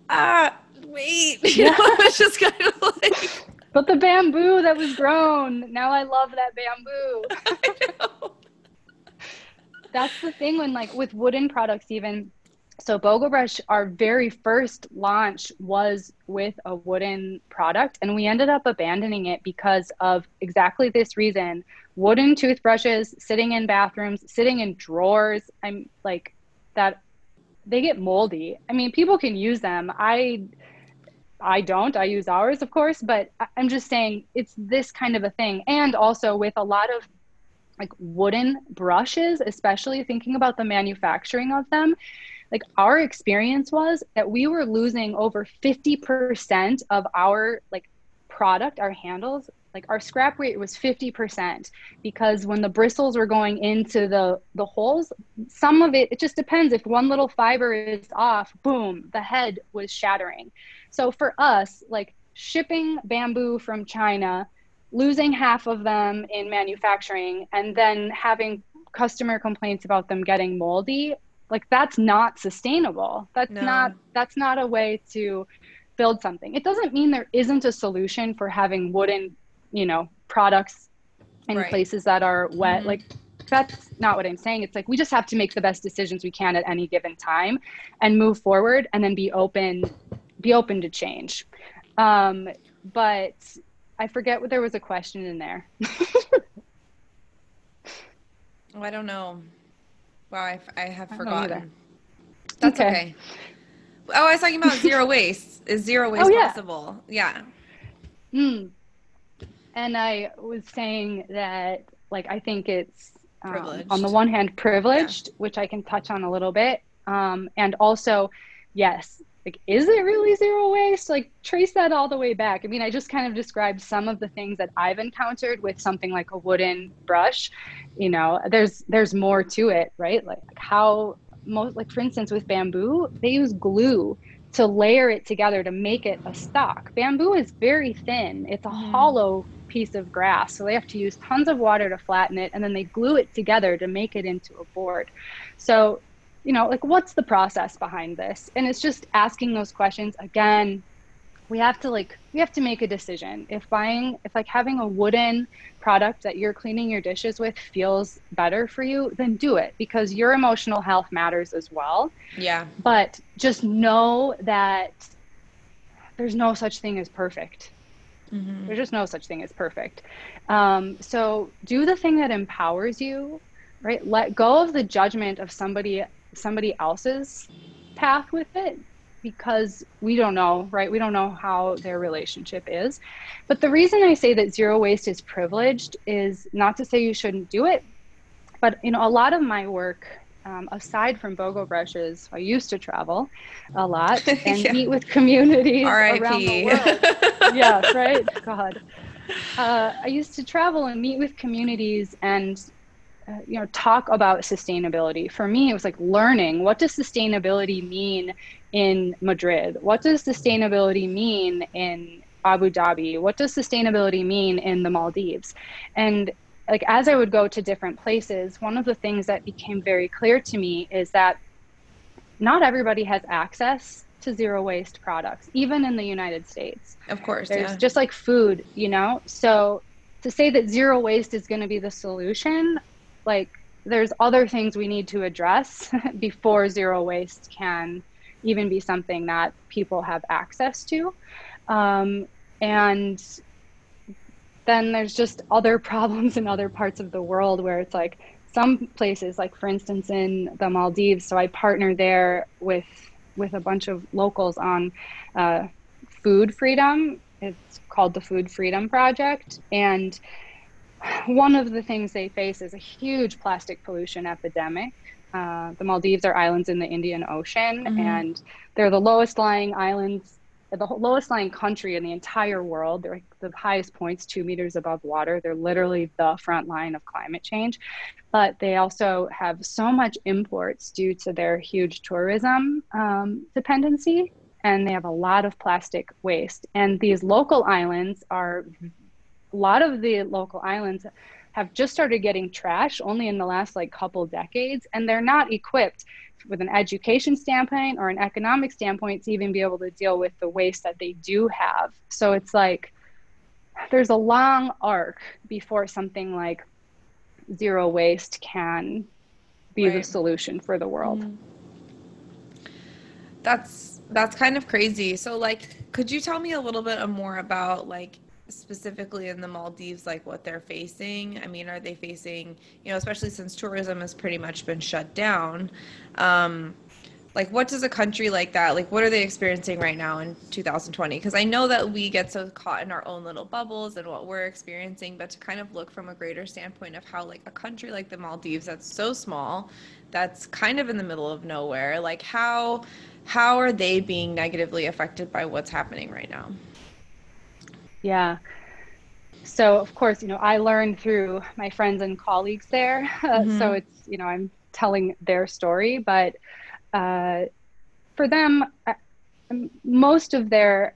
ah, uh, wait. You yeah. know, it's just kind of like. But the bamboo that was grown, now I love that bamboo. That's the thing when, like, with wooden products, even. So, Bogo Brush, our very first launch was with a wooden product, and we ended up abandoning it because of exactly this reason wooden toothbrushes sitting in bathrooms, sitting in drawers. I'm like, that they get moldy. I mean, people can use them. I I don't. I use ours, of course, but I'm just saying it's this kind of a thing. And also with a lot of like wooden brushes, especially thinking about the manufacturing of them, like our experience was that we were losing over 50% of our like product, our handles, like our scrap rate was 50% because when the bristles were going into the the holes, some of it it just depends if one little fiber is off, boom, the head was shattering. So for us, like shipping bamboo from China, losing half of them in manufacturing, and then having customer complaints about them getting moldy, like that's not sustainable. That's no. not that's not a way to build something. It doesn't mean there isn't a solution for having wooden, you know, products in right. places that are wet. Mm-hmm. Like that's not what I'm saying. It's like we just have to make the best decisions we can at any given time and move forward and then be open be open to change. Um, but I forget what there was a question in there. oh, I don't know. Wow, I, I have I forgotten. That's okay. okay. Oh, I was talking about zero waste. Is zero waste oh, yeah. possible? Yeah. Hmm. And I was saying that, like, I think it's um, on the one hand privileged, yeah. which I can touch on a little bit, um, and also, yes, like is it really zero waste? Like trace that all the way back. I mean i just kind of described some of the things that i've encountered with something like a wooden brush. You know there's there's more to it right? Like how most like for instance with bamboo they use glue to layer it together to make it a stock. Bamboo is very thin. It's a mm. hollow piece of grass. So they have to use tons of water to flatten it and then they glue it together to make it into a board. So you know like what's the process behind this? And it's just asking those questions. Again we have to like we have to make a decision. If buying if like having a wooden product that you're cleaning your dishes with feels better for you then do it because your emotional health matters as well. Yeah. But just know that there's no such thing as perfect mm-hmm. there's just no such thing as perfect um, so do the thing that empowers you right let go of the judgment of somebody somebody else's path with it because we don't know, right? We don't know how their relationship is. But the reason I say that zero waste is privileged is not to say you shouldn't do it, but you know, a lot of my work um, aside from BOGO brushes, I used to travel a lot and yeah. meet with communities around the world. yes, right? God. Uh, I used to travel and meet with communities and uh, you know talk about sustainability for me it was like learning what does sustainability mean in Madrid? What does sustainability mean in Abu Dhabi? What does sustainability mean in the Maldives? And like as I would go to different places, one of the things that became very clear to me is that not everybody has access to zero waste products, even in the United States. Of course. There's yeah. just like food, you know? So to say that zero waste is going to be the solution, like there's other things we need to address before zero waste can even be something that people have access to. Um, and then there's just other problems in other parts of the world where it's like some places, like for instance in the Maldives. So I partner there with with a bunch of locals on uh, food freedom. It's called the Food Freedom Project, and one of the things they face is a huge plastic pollution epidemic. Uh, the Maldives are islands in the Indian Ocean, mm-hmm. and they're the lowest lying islands, the lowest lying country in the entire world. They're the highest points, two meters above water. They're literally the front line of climate change. But they also have so much imports due to their huge tourism um, dependency, and they have a lot of plastic waste. And these local islands are, a lot of the local islands have just started getting trash only in the last like couple decades and they're not equipped with an education standpoint or an economic standpoint to even be able to deal with the waste that they do have so it's like there's a long arc before something like zero waste can be right. the solution for the world mm. that's that's kind of crazy so like could you tell me a little bit more about like specifically in the Maldives, like what they're facing? I mean, are they facing, you know, especially since tourism has pretty much been shut down? Um, like, what does a country like that, like, what are they experiencing right now in 2020? Because I know that we get so caught in our own little bubbles and what we're experiencing, but to kind of look from a greater standpoint of how, like, a country like the Maldives that's so small, that's kind of in the middle of nowhere, like, how how are they being negatively affected by what's happening right now? Yeah. So of course, you know, I learned through my friends and colleagues there. Mm-hmm. so it's, you know, I'm telling their story, but uh, for them, uh, most of their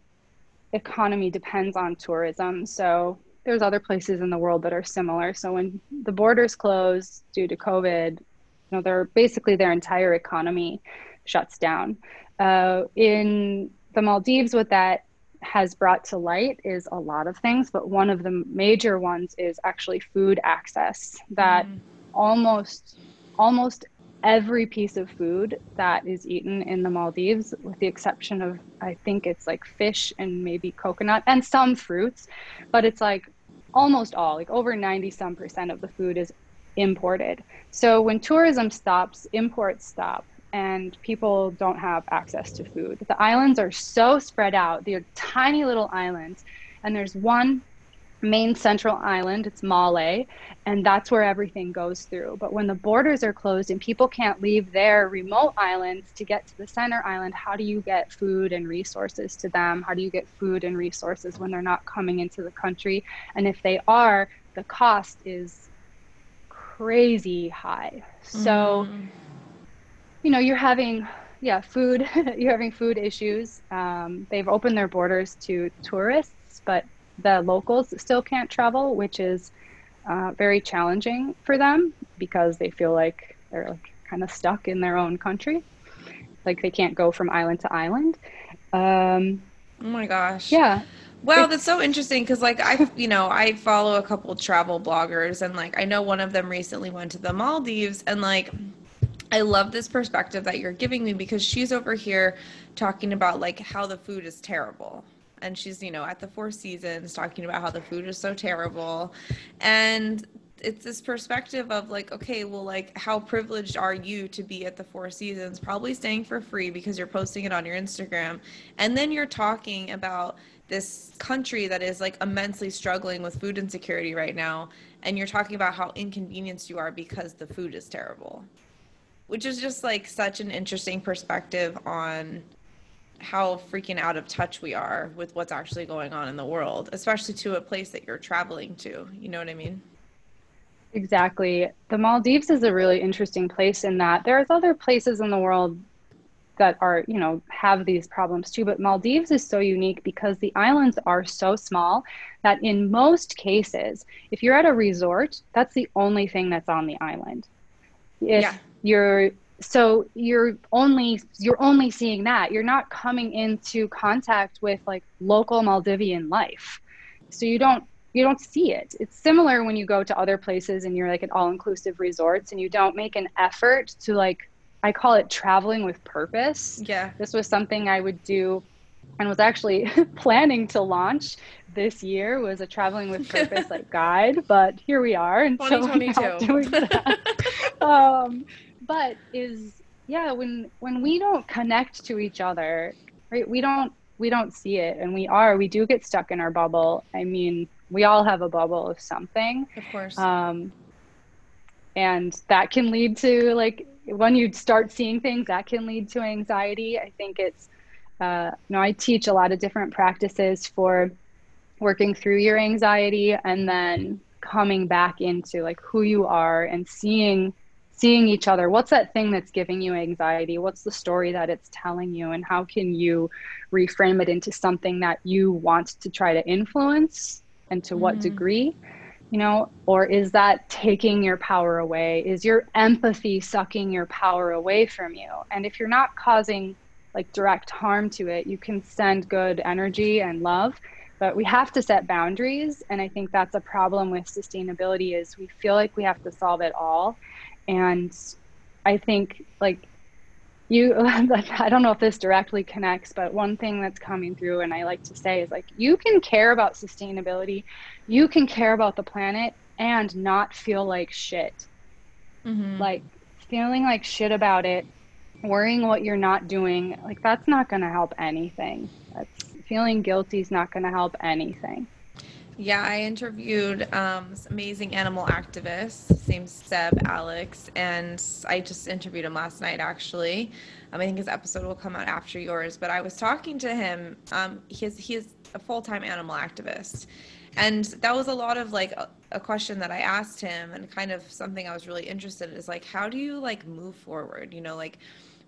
economy depends on tourism. So there's other places in the world that are similar. So when the borders close due to COVID, you know, they're basically their entire economy shuts down. Uh, in the Maldives, with that has brought to light is a lot of things, but one of the major ones is actually food access. That mm. almost almost every piece of food that is eaten in the Maldives, with the exception of I think it's like fish and maybe coconut and some fruits, but it's like almost all, like over 90 some percent of the food is imported. So when tourism stops, imports stop and people don't have access to food. The islands are so spread out. They're tiny little islands, and there's one main central island, it's Male, and that's where everything goes through. But when the borders are closed and people can't leave their remote islands to get to the center island, how do you get food and resources to them? How do you get food and resources when they're not coming into the country? And if they are, the cost is crazy high. So mm you know, you're having, yeah, food, you're having food issues. Um, they've opened their borders to tourists, but the locals still can't travel, which is uh, very challenging for them because they feel like they're like kind of stuck in their own country. Like they can't go from island to island. Um, oh my gosh. Yeah. Well, that's so interesting because, like, I, you know, I follow a couple travel bloggers, and like, I know one of them recently went to the Maldives, and like, I love this perspective that you're giving me because she's over here talking about like how the food is terrible. And she's, you know, at the Four Seasons talking about how the food is so terrible. And it's this perspective of like, okay, well, like, how privileged are you to be at the Four Seasons, probably staying for free because you're posting it on your Instagram. And then you're talking about this country that is like immensely struggling with food insecurity right now. And you're talking about how inconvenienced you are because the food is terrible which is just like such an interesting perspective on how freaking out of touch we are with what's actually going on in the world, especially to a place that you're traveling to. You know what I mean? Exactly. The Maldives is a really interesting place in that there's other places in the world that are, you know, have these problems too, but Maldives is so unique because the islands are so small that in most cases, if you're at a resort, that's the only thing that's on the island. If yeah you're so you're only you're only seeing that. You're not coming into contact with like local maldivian life. So you don't you don't see it. It's similar when you go to other places and you're like at all inclusive resorts and you don't make an effort to like i call it traveling with purpose. Yeah. This was something i would do and was actually planning to launch this year was a traveling with purpose like guide but here we are and so doing that. um, but is yeah when when we don't connect to each other right we don't we don't see it. And we are we do get stuck in our bubble. I mean we all have a bubble of something. Of course. Um and that can lead to like when you start seeing things that can lead to anxiety. I think it's uh, you know i teach a lot of different practices for working through your anxiety and then coming back into like who you are and seeing seeing each other? What's that thing that's giving you anxiety? What's the story that it's telling you? And how can you reframe it into something that you want to try to influence? And to mm what degree? You know or is that taking your power away? Is your empathy sucking your power away from you? And if you're not causing like direct harm to it you can send good energy and love but we have to set boundaries. And i think that's a problem with sustainability is we feel like we have to solve it all and i think like you i don't know if this directly connects but one thing that's coming through and i like to say is like you can care about sustainability you can care about the planet and not feel like shit. Mm-hmm. like feeling like shit about it worrying what you're not doing like that's not going to help anything. That's feeling guilty is not going to help anything yeah, I interviewed um, amazing animal activists, same Seb, Alex, and I just interviewed him last night actually. Um, I think his episode will come out after yours, but I was talking to him. Um, he's he's a full time animal activist, and that was a lot of like a, a, question that I asked him, and kind of something I was really interested in is like, how do you like move forward? You know, like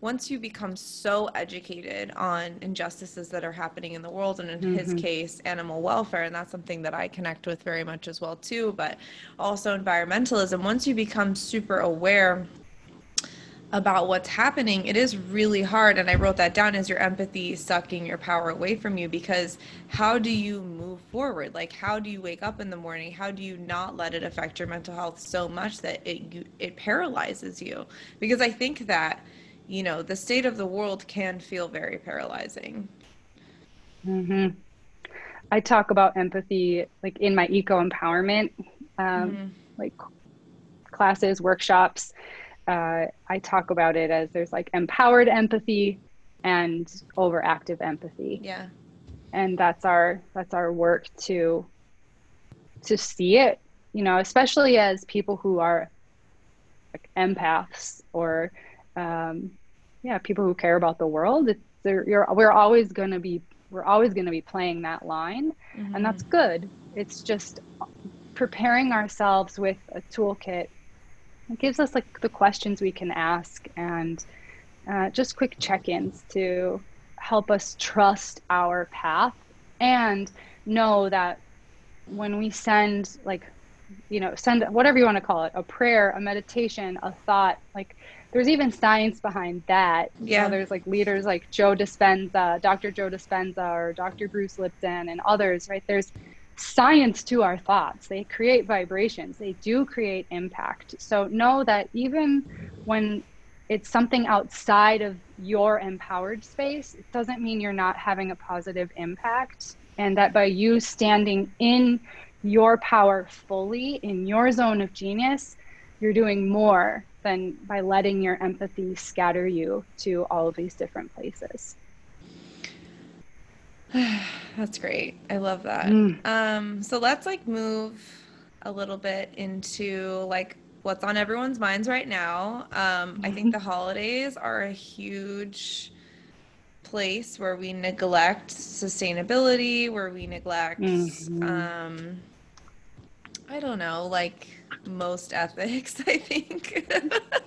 once you become so educated on injustices that are happening in the world and in mm-hmm. his case animal welfare and that's something that i connect with very much as well too but also environmentalism once you become super aware about what's happening, it is really hard. And I wrote that down as your empathy sucking your power away from you because how do you move forward? Like, how do you wake up in the morning? How do you not let it affect your mental health so much that it, it paralyzes you? Because I think that you know, the state of the world can feel very paralyzing. Mm-hmm. I talk about empathy like in my eco empowerment, um, mm-hmm. like classes, workshops. Uh, I talk about it as there's like empowered empathy and overactive empathy. Yeah. And that's our that's our work to to see it, you know, especially as people who are like empaths or um, yeah people who care about the world it's you're, we're always going to be we're always going to be playing that line mm-hmm. and that's good it's just preparing ourselves with a toolkit it gives us like the questions we can ask and uh, just quick check ins to help us trust our path and know that when we send, like, you know, send whatever you want to call it a prayer, a meditation, a thought, like, there's even science behind that. Yeah. You know, there's like leaders like Joe Dispenza, Dr. Joe Dispenza, or Dr. Bruce Lipton, and others, right? There's science to our thoughts. They create vibrations, they do create impact. So know that even when it's something outside of your empowered space, it doesn't mean you're not having a positive impact. And that by you standing in your power fully, in your zone of genius, you're doing more than by letting your empathy scatter you to all of these different places. That's great. I love that. Mm. Um, so let's like move a little bit into like what's on everyone's minds right now. Um, mm-hmm. I think mm-hmm. the holidays are a huge place where we neglect sustainability, where we neglect, mm-hmm. um, I don't know, like most ethics, I think,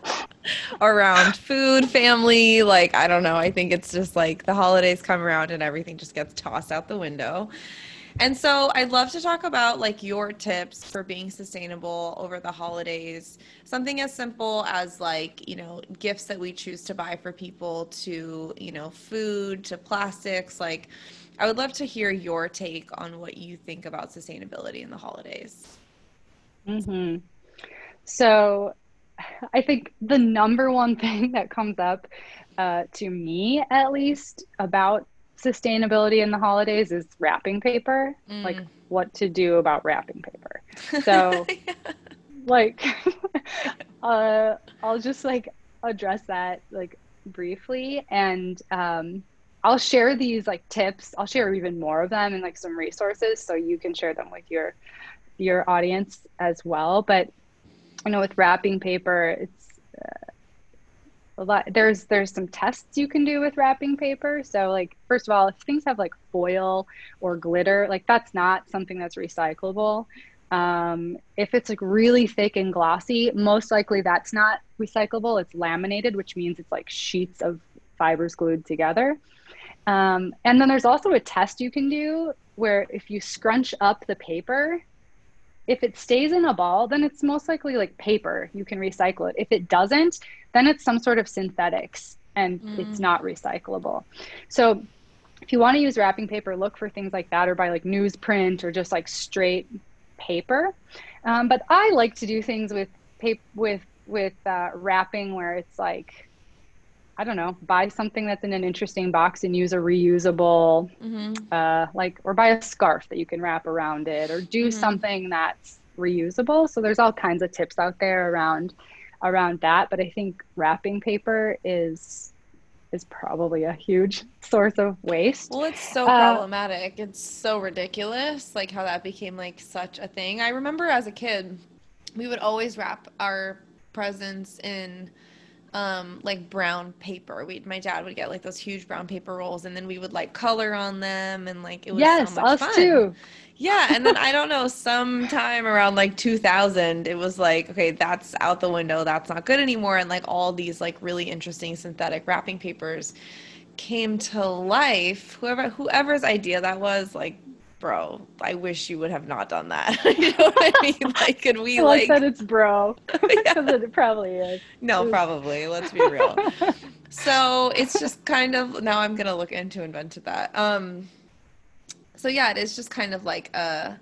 around food, family. Like, I don't know. I think it's just like the holidays come around and everything just gets tossed out the window. And so I'd love to talk about like your tips for being sustainable over the holidays. Something as simple as like, you know, gifts that we choose to buy for people to, you know, food to plastics. Like, I would love to hear your take on what you think about sustainability in the holidays. Mm-hmm. So I think the number one thing that comes up uh, to me, at least, about sustainability in the holidays is wrapping paper. Mm. Like, what to do about wrapping paper. So, yeah. like, uh, I'll just like address that like briefly and um, I'll share these like tips. I'll share even more of them and like some resources so you can share them with your your audience as well. But you know, with wrapping paper, it's uh, a lot. There's there's some tests you can do with wrapping paper. So like first of all, if things have like foil or glitter, like that's not something that's recyclable. Um, if it's like really thick and glossy, most likely that's not recyclable. It's laminated, which means it's like sheets of fibers glued together. Um, and then there's also a test you can do where if you scrunch up the paper if it stays in a ball, then it's most likely like paper. You can recycle it. If it doesn't, then it's some sort of synthetics and mm. it's not recyclable. So if you want to use wrapping paper, look for things like that or buy like newsprint or just like straight paper. Um, but I like to do things with paper with with uh, wrapping where it's like I don't know, buy something that's in an interesting box and use a reusable, mm-hmm. uh, like, or buy a scarf that you can wrap around it, or do mm-hmm. something that's reusable. So there's all kinds of tips out there around around that. But I think wrapping paper is is probably a huge source of waste. Well, it's so uh, problematic. It's so ridiculous, like how that became like such a thing. I remember as a kid, we would always wrap our presents in um, like brown paper. We my dad would get like those huge brown paper rolls, and then we would like color on them, and like it was yes, so us fun. too. Yeah, and then I don't know, sometime around like 2000, it was like, okay, that's out the window. That's not good anymore. And like all these like really interesting synthetic wrapping papers came to life. Whoever whoever's idea that was, like bro, I wish you would have not done that. you know what I mean? Like, could we I like, like that it's bro? Because it probably is. No, probably. Let's be real. so it's just kind of now I'm gonna look into invented that. Um, so yeah, it is just kind of like a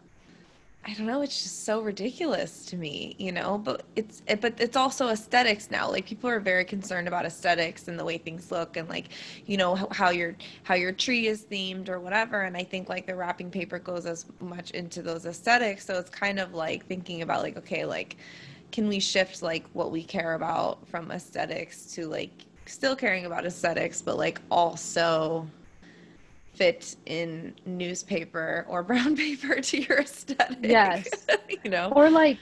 I don't know, it's just so ridiculous to me, you know, but it's it, but it's also aesthetics now. Like people are very concerned about aesthetics and the way things look and like, you know, how, how your how your tree is themed or whatever and I think like the wrapping paper goes as much into those aesthetics, so it's kind of like thinking about like okay, like can we shift like what we care about from aesthetics to like still caring about aesthetics but like also fit in newspaper or brown paper to your aesthetic. Yes. you know. Or like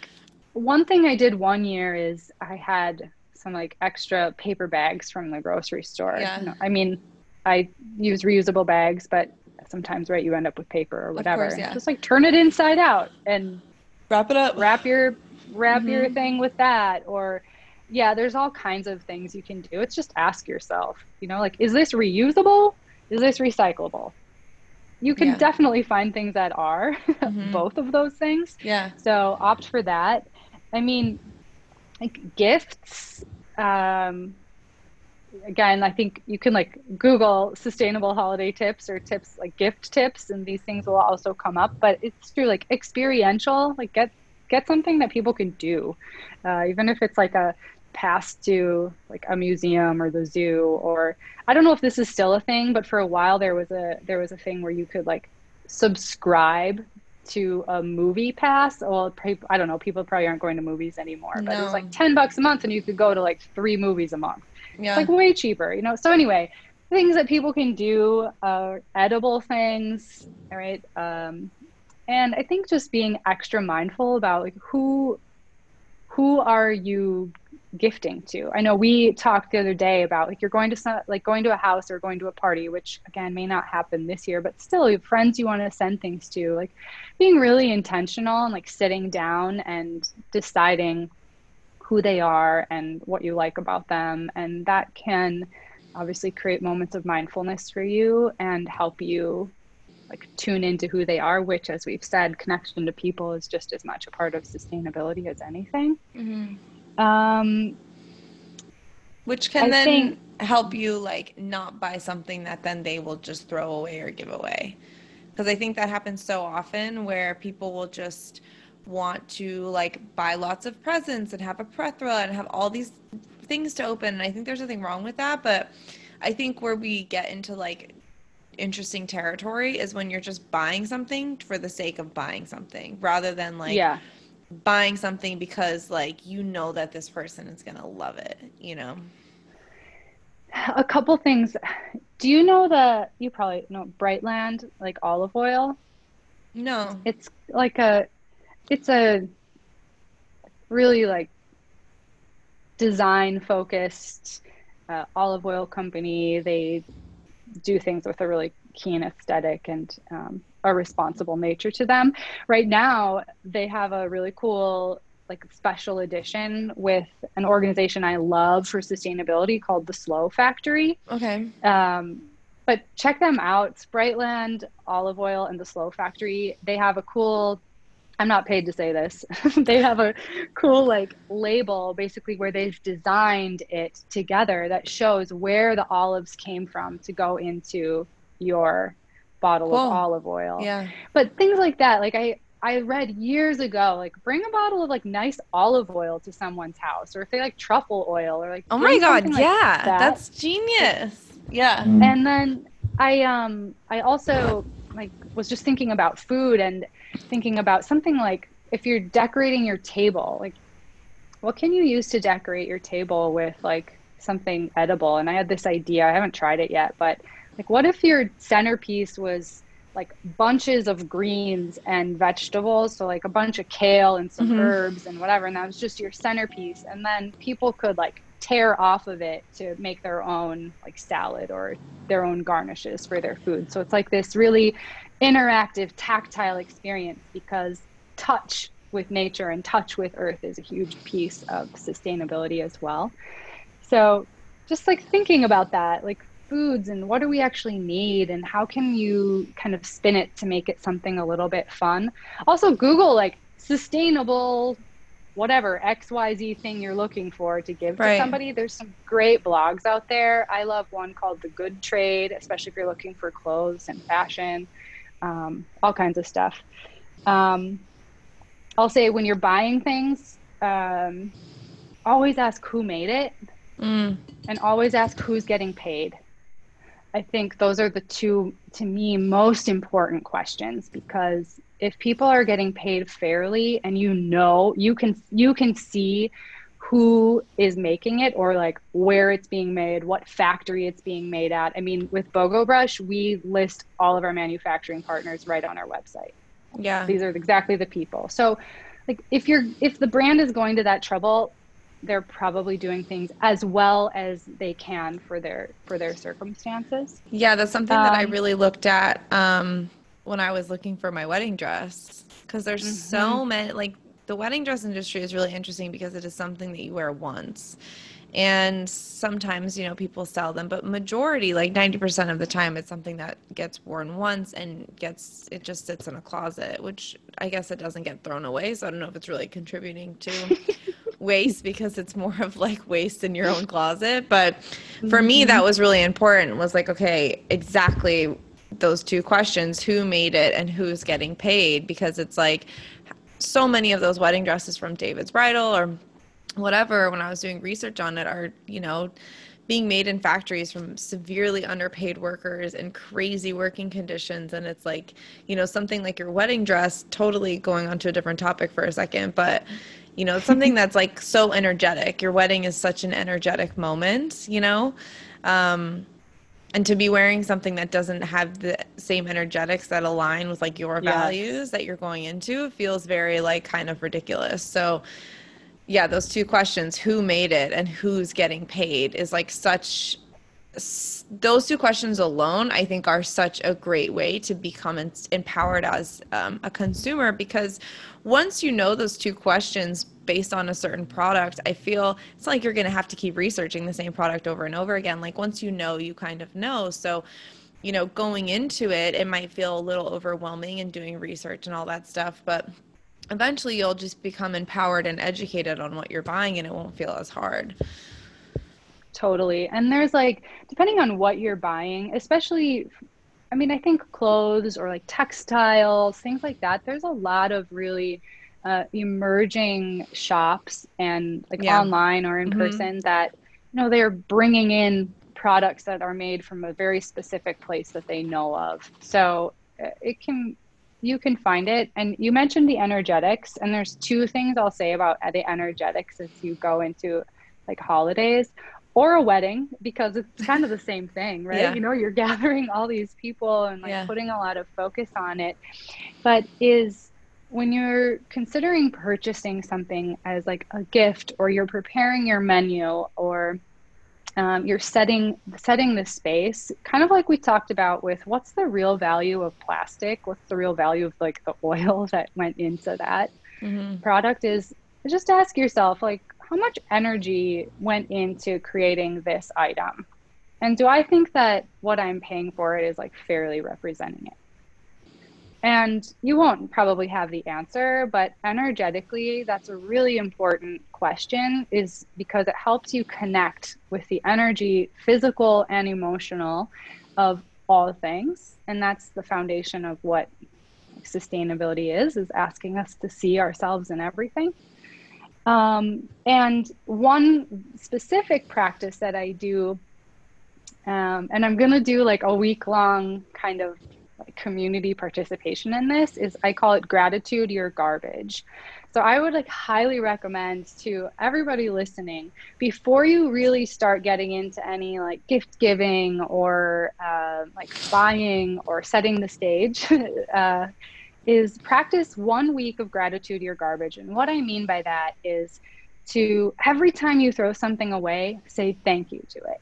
one thing I did one year is I had some like extra paper bags from the grocery store. Yeah. You know, I mean, I use reusable bags, but sometimes right you end up with paper or whatever. Course, yeah. Just like turn it inside out and wrap it up. Wrap your wrap mm-hmm. your thing with that or yeah, there's all kinds of things you can do. It's just ask yourself, you know, like, is this reusable? Is this recyclable? You can yeah. definitely find things that are mm-hmm. both of those things. Yeah. So opt for that. I mean, like gifts. Um, again, I think you can like Google sustainable holiday tips or tips like gift tips, and these things will also come up. But it's true, like experiential, like get get something that people can do, uh, even if it's like a pass to like a museum or the zoo or I don't know if this is still a thing, but for a while there was a there was a thing where you could like subscribe to a movie pass. Well, I don't know. People probably aren't going to movies anymore, but no. it was like ten bucks a month, and you could go to like three movies a month. Yeah. It's like way cheaper, you know. So anyway, things that people can do, are edible things, all right. Um, and I think just being extra mindful about like who who are you gifting to i know we talked the other day about like you're going to some, like going to a house or going to a party which again may not happen this year but still you have friends you want to send things to like being really intentional and like sitting down and deciding who they are and what you like about them and that can obviously create moments of mindfulness for you and help you like tune into who they are which as we've said connection to people is just as much a part of sustainability as anything mm-hmm. Um, Which can I then think, help you like not buy something that then they will just throw away or give away. Because I think that happens so often where people will just want to like buy lots of presents and have a plethora and have all these things to open. And I think there's nothing wrong with that. But I think where we get into like interesting territory is when you're just buying something for the sake of buying something rather than like yeah buying something because like you know that this person is going to love it, you know. A couple things. Do you know the you probably know Brightland like olive oil? No. It's like a it's a really like design focused uh, olive oil company. They do things with a really keen aesthetic and um, a responsible nature to them. Right now, they have a really cool like special edition with an organization I love for sustainability called the Slow Factory. Okay. Um, but check them out. Brightland, olive oil, and the Slow Factory. They have a cool. I'm not paid to say this. they have a cool like label basically where they've designed it together that shows where the olives came from to go into your bottle cool. of olive oil. Yeah. But things like that, like I I read years ago, like bring a bottle of like nice olive oil to someone's house, or if they like truffle oil, or like oh my god, like yeah, that. that's genius. Yeah. And then I um I also like was just thinking about food and thinking about something like if you're decorating your table, like what can you use to decorate your table with like something edible? And I had this idea, I haven't tried it yet, but like, what if your centerpiece was like bunches of greens and vegetables? So, like a bunch of kale and some mm-hmm. herbs and whatever, and that was just your centerpiece. And then people could like tear off of it to make their own like salad or their own garnishes for their food. So, it's like this really interactive, tactile experience because touch with nature and touch with earth is a huge piece of sustainability as well. So, just like thinking about that, like foods and what do we actually need and how can you kind of spin it to make it something a little bit fun? Also google like sustainable whatever xyz thing you're looking for to give right. to somebody. There's some great blogs out there. I love one called the good trade especially if you're looking for clothes and fashion um, all kinds of stuff. Um, i'll say when you're buying things um, always ask who made it mm. and always ask who's getting paid I think those are the two, to me, most important questions because if people are getting paid fairly and you know you can you can see who is making it or like where it's being made, what factory it's being made at. I mean, with BOGO Brush, we list all of our manufacturing partners right on our website. Yeah. These are exactly the people. So like if you're if the brand is going to that trouble, they're probably doing things as well as they can for their for their circumstances. Yeah, that's something um, that I um, really looked at um, when I was looking for my wedding dress because there's mm-hmm. so many like the wedding dress industry is really interesting because it is something that you wear once and sometimes you know people sell them but majority like 90% of the time it's something that gets worn once and gets it just sits in a closet which i guess it doesn't get thrown away. So i don't know if it's really contributing to waste because it's more of like waste in your own closet. But for me that mm-hmm. was really important was like okay exactly those two questions who made it and who's getting paid? Because it's like so many of those wedding dresses from david's bridal or whatever when I was doing research on it are, you know, being made in factories from severely underpaid workers in crazy working conditions. And it's like you know something like your wedding dress totally going on to a different topic for a second but you know something that's like so energetic. Your wedding is such an energetic moment you know? Um, and to be wearing something that doesn't have the same energetics that align with like your yes. values that you're going into feels very like kind of ridiculous. So yeah, those two questions, who made it and who's getting paid, is like such. Those two questions alone, I think, are such a great way to become empowered as um, a consumer because once you know those two questions based on a certain product, I feel it's like you're going to have to keep researching the same product over and over again. Like once you know, you kind of know. So, you know, going into it, it might feel a little overwhelming and doing research and all that stuff, but eventually you'll just become empowered and educated on what you're buying and it won't feel as hard. Totally. And there's like, depending on what you're buying, especially, I mean, I think clothes or like textiles, things like that, there's a lot of really uh, emerging shops and like yeah. online or in mm-hmm. person that, you know, they're bringing in products that are made from a very specific place that they know of. So uh, it can you can find it. And you mentioned the energetics, and there's two things I'll say about the energetics as you go into like holidays or a wedding because it's kind of the same thing, right? Yeah. You know, you're gathering all these people and like yeah. putting a lot of focus on it. But is when you're considering purchasing something as like a gift or you're preparing your menu or um, you're setting setting the space kind of like we talked about with what's the real value of plastic? What's the real value of like the oil that went into that? Mm-hmm. product is just ask yourself like how much energy went into creating this item? And do i think that what i'm paying for it is like fairly representing it and you won't probably have the answer, but energetically, that's a really important question, is because it helps you connect with the energy, physical and emotional, of all things. And that's the foundation of what sustainability is, is asking us to see ourselves in everything. Um, and one specific practice that I do, um, and I'm going to do like a week long kind of community participation in this is I call it gratitude your garbage. So I would like highly recommend to everybody listening before you really start getting into any like gift giving or uh, like buying or setting the stage. uh, is practice one week of gratitude your garbage. And what I mean by that is to every time you throw something away, say thank you to it.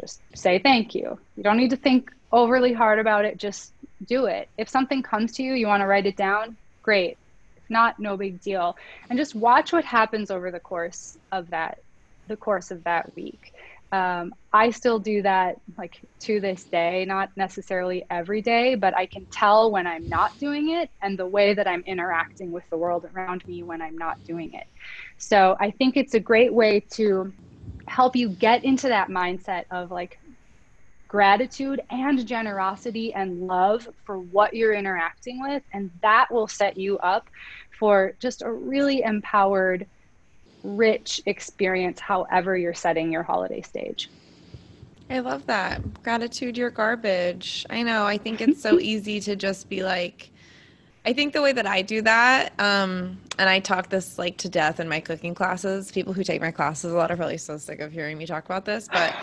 Just say thank you. You don't need to think overly hard about it. Just do it. If something comes to you, you want to write it down, great. If not, no big deal. And just watch what happens over the course of that, the course of that week. Um, I still do that like to this day, not necessarily every day, but I can tell when I'm not doing it and the way that I'm interacting with the world around me when I'm not doing it. So I think it's a great way to help you get into that mindset of like gratitude and generosity and love for what you're interacting with. And that will set you up for just a really empowered, rich experience, however, you're setting your holiday stage. I love that. Gratitude, your garbage. I know. I think it's so easy to just be like, I think the way that I do that, um, and I talk this like to death in my cooking classes. People who take my classes a lot are probably so sick of hearing me talk about this, but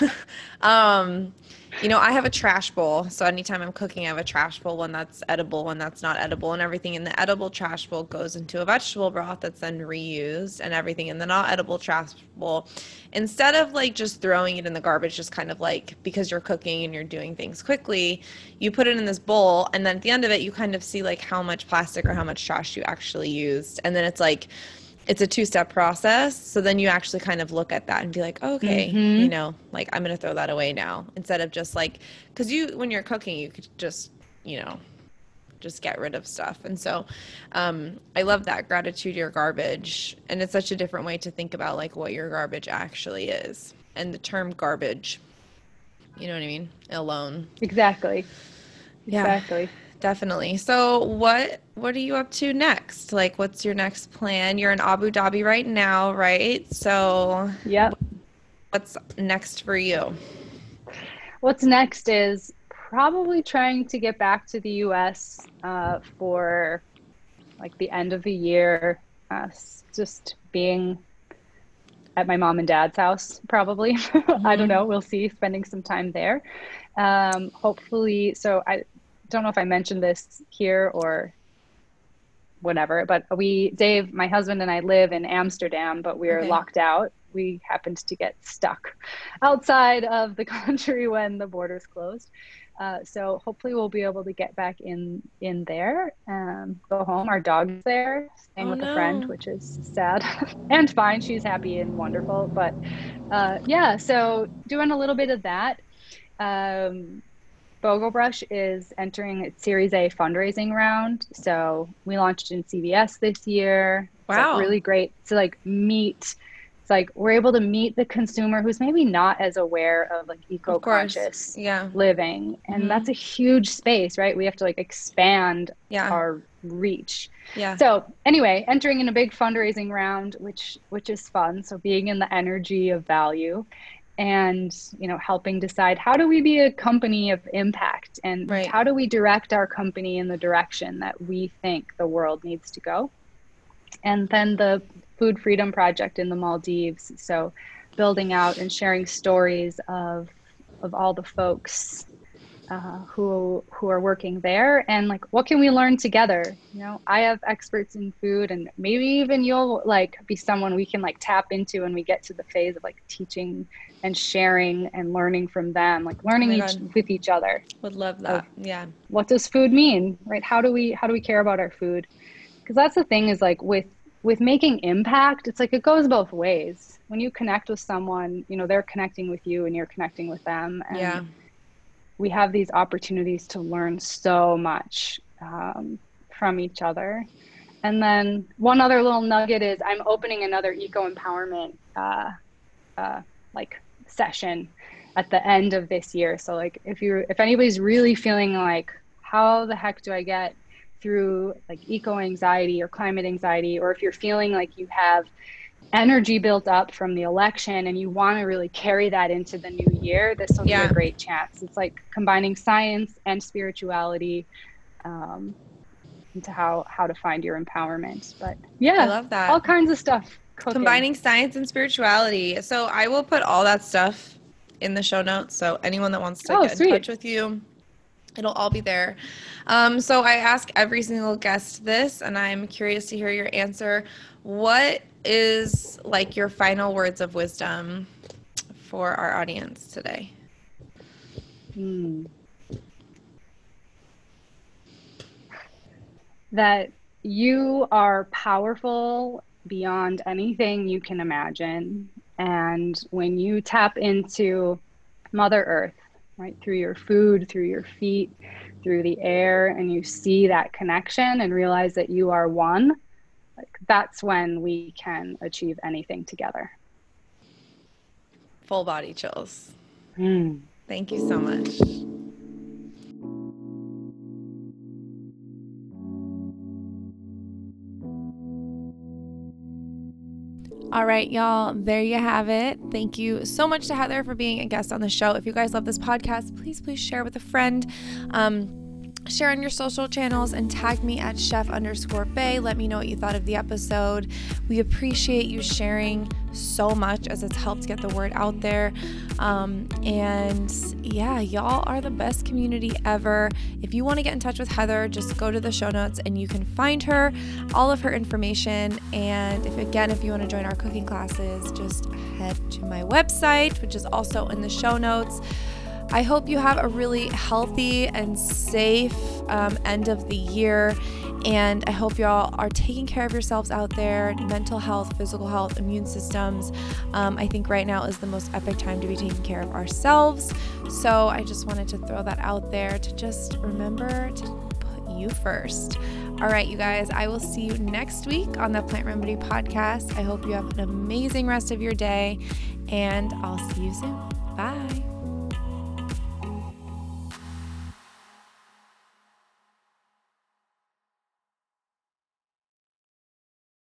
um, you know, I have a trash bowl. So anytime I'm cooking, I have a trash bowl, one that's edible, one that's not edible, and everything in the edible trash bowl goes into a vegetable broth that's then reused, and everything in the not edible trash bowl, instead of like just throwing it in the garbage, just kind of like because you're cooking and you're doing things quickly, you put it in this bowl, and then at the end of it, you kind of see like how much plastic or how much trash you actually And then it's like, it's a two step process. So then you actually kind of look at that and be like, okay, mm-hmm. you know, like I'm going to throw that away now instead of just like, because you, when you're cooking, you could just, you know, just get rid of stuff. And so um, I love that gratitude your garbage. And it's such a different way to think about like what your garbage actually is. And the term garbage, you know what I mean? Alone. Exactly. Yeah. Exactly definitely. So what what are you up to next? Like what's your next plan? You're in Abu Dhabi right now, right? So Yep. What's next for you? What's next is probably trying to get back to the US uh, for like the end of the year. Uh, just being at my mom and dad's house, probably. Mm-hmm. I don't mm-hmm. know. We'll see. Spending some time there. Um, hopefully, so I don't know if I mentioned this here or whatever, but we, Dave, my husband and I live in Amsterdam, but we're okay. locked out. We happened to get stuck outside of the country when the borders closed. Uh, so hopefully we'll be able to get back in in there, um, go home. Our dog's there, staying oh, with no. a friend, which is sad and fine. She's happy and wonderful, but uh, yeah. So doing a little bit of that. Um, BOGO Brush is entering its Series A fundraising round. So we launched in CVS this year. Wow. It's like really great to like meet. It's like we're able to meet the consumer who's maybe not as aware of like eco-conscious yeah. living. And mm-hmm. that's a huge space, right? We have to like expand yeah. our reach. Yeah. So anyway, entering in a big fundraising round, which which is fun. So being in the energy of value and you know helping decide how do we be a company of impact and right. how do we direct our company in the direction that we think the world needs to go and then the food freedom project in the maldives so building out and sharing stories of of all the folks uh, who who are working there and like what can we learn together? You know i have experts in food and maybe even you'll like be someone we can like tap into when we get to the phase of like teaching and sharing and learning from them like learning oh each, with each other. Would love that. Yeah. what does food mean right? How do we how do we care about our food? Because that's the thing is like with with making impact it's like it goes both ways. When you connect with someone you know they're connecting with you and you're connecting with them. And yeah we have these opportunities to learn so much um, from each other. And then one other little nugget is I'm opening another eco empowerment uh, uh, like session at the end of this year. So like if you if anybody's really feeling like how the heck do I get through like eco anxiety or climate anxiety, or if you're feeling like you have energy built up from the election and you want to really carry that into the new year, this will yeah. be a great chance. It's like combining science and spirituality um, into how how to find your empowerment. But yeah, I love that. All kinds of stuff. Cooking. Combining science and spirituality. So I will put all that stuff in the show notes. So anyone that wants to oh, get sweet. in touch with you, it'll all be there. Um, so I ask every single guest this, and I'm curious to hear your answer. What is like your final words of wisdom for our audience today? Hmm. That you are powerful beyond anything you can imagine. And when you tap into Mother Earth, right, through your food, through your feet, through the air, and you see that connection and realize that you are one, that's when we can achieve anything together. Full body chills. Mm. Thank you so much. All right, y'all, there you have it. Thank you so much to Heather for being a guest on the show. If you guys love this podcast, please, please share with a friend. Um, share on your social channels and tag me at chef underscore bay. Let me know what you thought of the episode. We appreciate you sharing so much as it's helped get the word out there. Um, and yeah, y'all are the best community ever. If you want to get in touch with Heather, just go to the show notes and you can find her, all of her information. And if again, if you want to join our cooking classes, just head to my website, which is also in the show notes. I hope you have a really healthy and safe um, end of the year. And I hope y'all are taking care of yourselves out there mental health, physical health, immune systems. Um, I think right now is the most epic time to be taking care of ourselves. So I just wanted to throw that out there to just remember to put you first. All right, you guys, I will see you next week on the Plant Remedy Podcast. I hope you have an amazing rest of your day, and I'll see you soon. Bye.